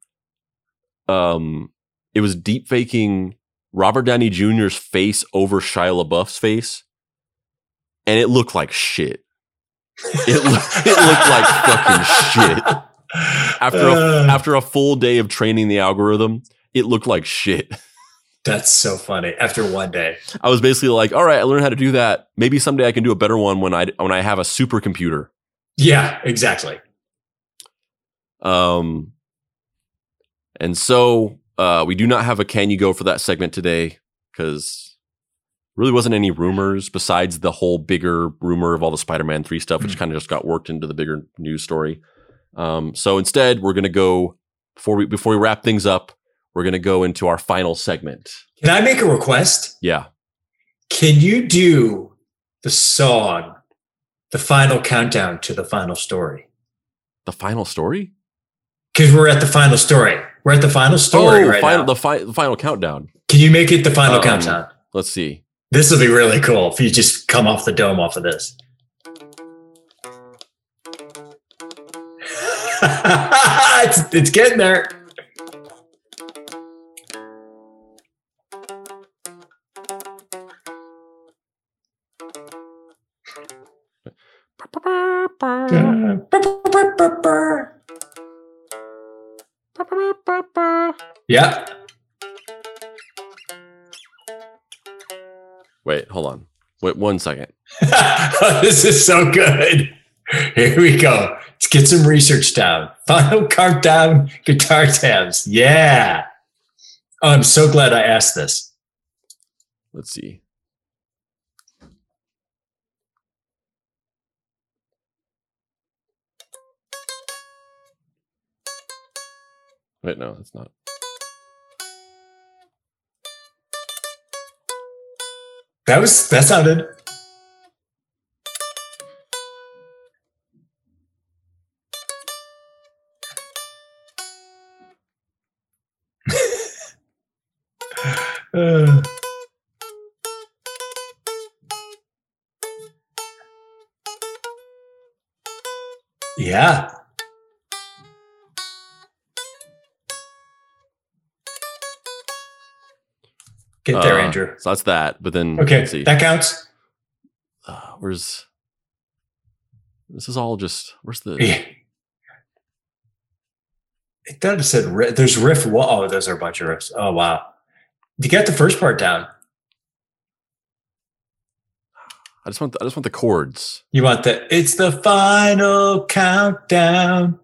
[SPEAKER 1] um it was deep faking Robert Downey Jr.'s face over Shia LaBeouf's face. And it looked like shit. It, loo- it looked like fucking shit. After a,
[SPEAKER 2] Uh,
[SPEAKER 1] after a full day of training the algorithm, it looked like shit.
[SPEAKER 2] that's so funny. After one day.
[SPEAKER 1] I was basically like, all right, I learned how to do that. Maybe someday I can do a better one when I when I have a supercomputer.
[SPEAKER 2] Yeah, exactly.
[SPEAKER 1] Um, and so uh, we do not have a can you go for that segment today because really wasn't any rumors besides the whole bigger rumor of all the Spider-Man three stuff, which
[SPEAKER 2] Mm.
[SPEAKER 1] kind of just got worked into the bigger news story. Um, so instead, we're gonna go before we before we wrap things up. We're gonna go into our final segment.
[SPEAKER 2] Can I make a request?
[SPEAKER 1] Yeah,
[SPEAKER 2] Can you do the song, the final countdown to the final story?
[SPEAKER 1] the final story.
[SPEAKER 2] Because we're at the final story. We're at the final story
[SPEAKER 1] oh,
[SPEAKER 2] right
[SPEAKER 1] final,
[SPEAKER 2] now.
[SPEAKER 1] the, fi- the final countdown.
[SPEAKER 2] Can you make it the final
[SPEAKER 1] Um,
[SPEAKER 2] countdown?
[SPEAKER 1] Let's see.
[SPEAKER 2] This will be really cool if you just come off the dome off of this. it's, it's getting there. Yeah.
[SPEAKER 1] Wait, hold on. Wait one second.
[SPEAKER 2] this is so good. Here we go. Let's get some research down. Final countdown guitar tabs. Yeah. Oh, I'm so glad I asked this.
[SPEAKER 1] Let's see. Wait, no, it's not.
[SPEAKER 2] That was that sounded. uh. Yeah. Get there,
[SPEAKER 1] Uh,
[SPEAKER 2] Andrew.
[SPEAKER 1] So that's that. But then
[SPEAKER 2] Okay, that counts.
[SPEAKER 1] Uh, where's this is all just where's the
[SPEAKER 2] Yeah. It thought it said there's riff. Oh, those are a bunch of riffs. Oh wow, you got the first part down.
[SPEAKER 1] I just want the, I just want the chords.
[SPEAKER 2] You want the it's the final countdown.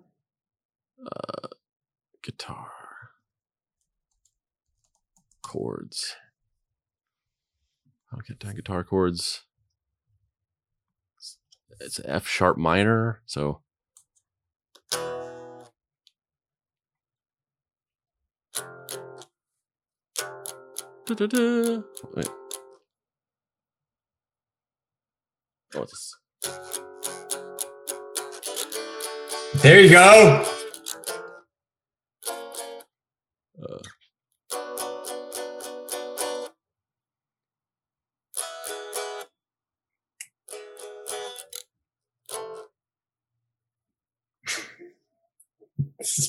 [SPEAKER 1] Guitar chords. I'll get down guitar chords. It's F sharp minor, so. Wait. Oh, it's
[SPEAKER 2] There you go.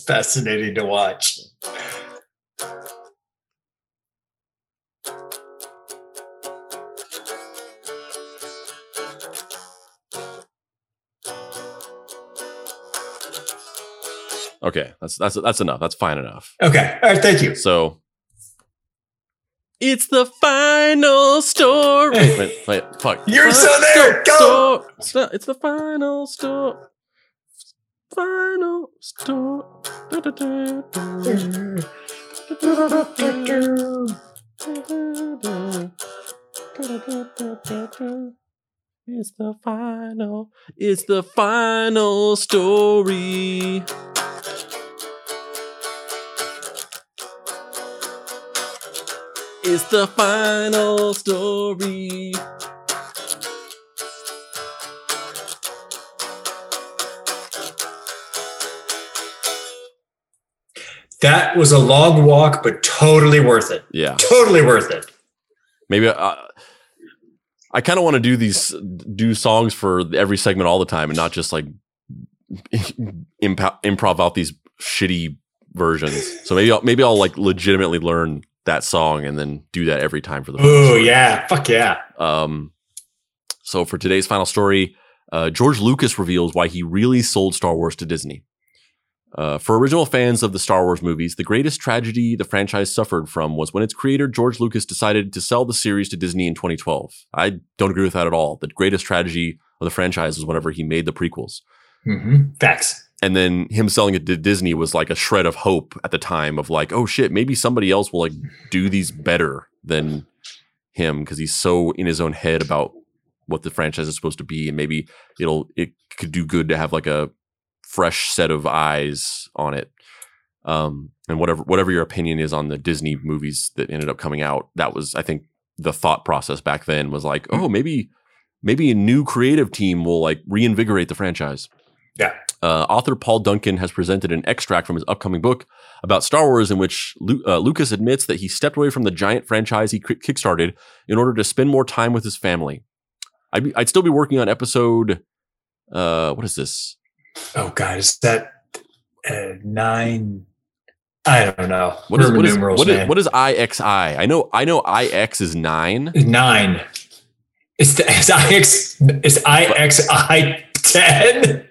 [SPEAKER 2] Fascinating to watch.
[SPEAKER 1] okay. That's that's that's enough. That's fine enough.
[SPEAKER 2] Okay. All right. Thank you.
[SPEAKER 1] So it's the final story. wait, wait, fuck.
[SPEAKER 2] You're so there. Go.
[SPEAKER 1] sto- It's it's the final story. Final story. It's the final. It's the final story. It's the final story.
[SPEAKER 2] That was a long walk, but totally worth it.
[SPEAKER 1] Yeah.
[SPEAKER 2] Totally worth it.
[SPEAKER 1] Maybe uh, I kind of want to do these do songs for every segment all the time and not just like imp- improv out these shitty versions. So maybe I'll, maybe I'll like legitimately learn that song and then do that every time for the
[SPEAKER 2] Oh yeah. Fuck yeah.
[SPEAKER 1] Um, so for today's final story, uh, George Lucas reveals why he really sold Star Wars to Disney. Uh, for original fans of the Star Wars movies, the greatest tragedy the franchise suffered from was when its creator, George Lucas, decided to sell the series to Disney in 2012. I don't agree with that at all. The greatest tragedy of the franchise was whenever he made the prequels.
[SPEAKER 2] hmm Facts.
[SPEAKER 1] And then him selling it to Disney was like a shred of hope at the time of like, oh shit, maybe somebody else will like do these better than him because he's so in his own head about what the franchise is supposed to be, and maybe it'll it could do good to have like a fresh set of eyes on it. Um, and whatever whatever your opinion is on the Disney movies that ended up coming out, that was I think the thought process back then was like, oh, maybe maybe a new creative team will like reinvigorate the franchise.
[SPEAKER 2] Yeah.
[SPEAKER 1] Uh, author Paul Duncan has presented an extract from his upcoming book about Star Wars, in which Lu- uh, Lucas admits that he stepped away from the giant franchise he kick- kickstarted in order to spend more time with his family. I'd, be, I'd still be working on episode. Uh, what is this?
[SPEAKER 2] Oh God, is that uh, nine? I don't know.
[SPEAKER 1] What is what is,
[SPEAKER 2] numerals,
[SPEAKER 1] what is what is IXI? I know I know IX is nine.
[SPEAKER 2] nine? It's the it's IX. It's IXI ten.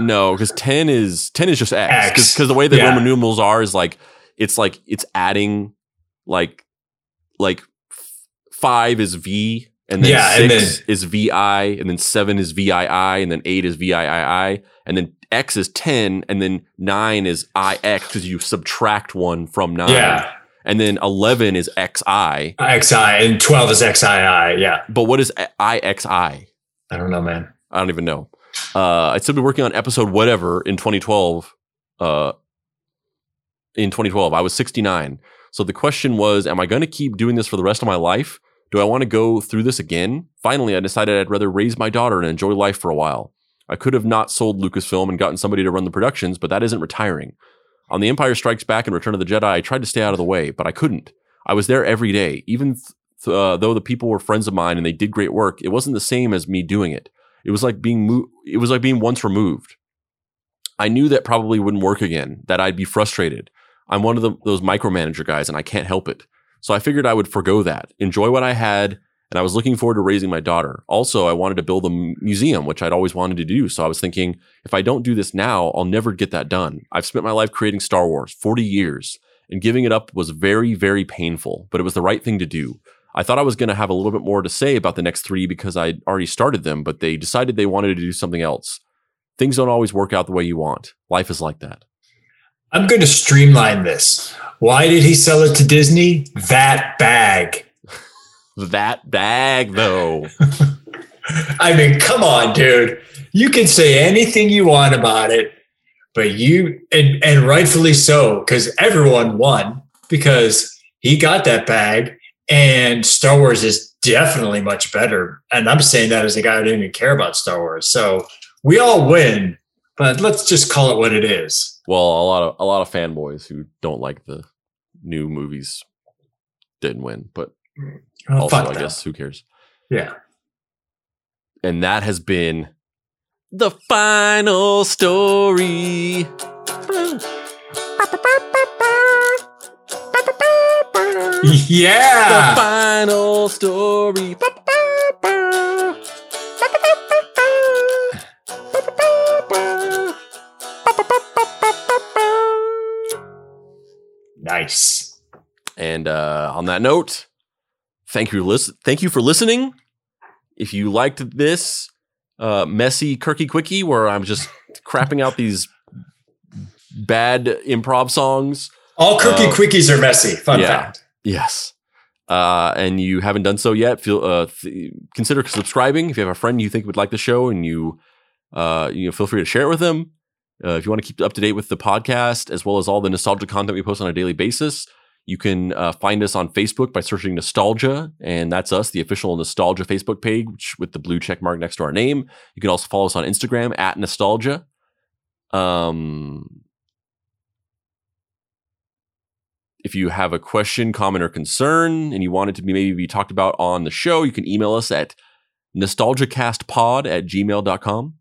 [SPEAKER 1] No, because ten is ten is just X. Because the way that
[SPEAKER 2] Yeah.
[SPEAKER 1] Roman numerals are is like it's like it's adding like like five is V and then
[SPEAKER 2] Yeah, and
[SPEAKER 1] six is VI and then seven is VII and then eight is VIII and then X is ten and then nine is IX because you subtract one from nine.
[SPEAKER 2] Yeah,
[SPEAKER 1] And then eleven is XI.
[SPEAKER 2] XI and twelve is XII. Yeah,
[SPEAKER 1] But what is IXI?
[SPEAKER 2] I don't know, man.
[SPEAKER 1] I don't even know. Uh, I'd still be working on episode whatever in 2012. Uh, in 2012, I was 69. So the question was, am I going to keep doing this for the rest of my life? Do I want to go through this again? Finally, I decided I'd rather raise my daughter and enjoy life for a while. I could have not sold Lucasfilm and gotten somebody to run the productions, but that isn't retiring. On The Empire Strikes Back and Return of the Jedi, I tried to stay out of the way, but I couldn't. I was there every day, even th- uh, though the people were friends of mine and they did great work. It wasn't the same as me doing it. It was like being mo- it was like being once removed. I knew that probably wouldn't work again, that I'd be frustrated. I'm one of the, those micromanager guys and I can't help it. So I figured I would forego that, enjoy what I had, and I was looking forward to raising my daughter. Also, I wanted to build a museum, which I'd always wanted to do. So I was thinking, if I don't do this now, I'll never get that done. I've spent my life creating Star Wars, 40 years, and giving it up was very, very painful, but it was the right thing to do. I thought I was going to have a little bit more to say about the next three because I'd already started them, but they decided they wanted to do something else. Things don't always work out the way you want. Life is like that.
[SPEAKER 2] I'm going to streamline this. Why did he sell it to Disney? That bag.
[SPEAKER 1] That bag, though.
[SPEAKER 2] I mean, come on, dude. You can say anything you want about it, but you and and rightfully so, because everyone won because he got that bag, and Star Wars is definitely much better. And I'm saying that as a guy who didn't even care about Star Wars. So we all win, but let's just call it what it is.
[SPEAKER 1] Well, a lot of a lot of fanboys who don't like the new movies didn't win, but
[SPEAKER 2] Oh,
[SPEAKER 1] also, I guess who cares?
[SPEAKER 2] Yeah.
[SPEAKER 1] And that has been the final story.
[SPEAKER 2] Yeah.
[SPEAKER 1] The final story.
[SPEAKER 2] Nice.
[SPEAKER 1] And uh, on that note, thank you, listen- thank you for listening. If you liked this uh, messy Kirky Quickie, where I'm just crapping out these bad improv songs,
[SPEAKER 2] All cookie
[SPEAKER 1] Uh,
[SPEAKER 2] quickies are messy. Fun
[SPEAKER 1] yeah.
[SPEAKER 2] fact.
[SPEAKER 1] yes, uh, and you haven't done so yet, feel uh, th- consider subscribing. If you have a friend you think would like the show, and you uh, you know, feel free to share it with them. Uh, if you want to keep up to date with the podcast as well as all the nostalgia content we post on a daily basis, you can uh, find us on Facebook by searching Nostalgia, and that's us, the official Nostalgia Facebook page with the blue check mark next to our name. You can also follow us on Instagram at Nostalgia. Um, if you have a question, comment, or concern, and you want it to be maybe be talked about on the show, you can email us at nostalgicastpod at gmail.com.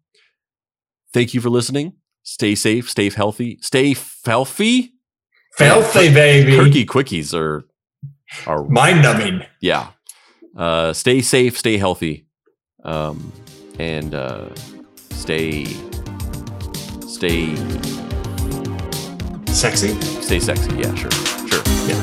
[SPEAKER 1] Thank you for listening. Stay safe, stay healthy, stay healthy.
[SPEAKER 2] Filthy baby.
[SPEAKER 1] Turkey quickies are are
[SPEAKER 2] Mind numbing.
[SPEAKER 1] yeah. Uh, stay safe, stay healthy, um, and uh, stay stay
[SPEAKER 2] Sexy.
[SPEAKER 1] stay sexy. Yeah, sure, sure.
[SPEAKER 2] Yeah.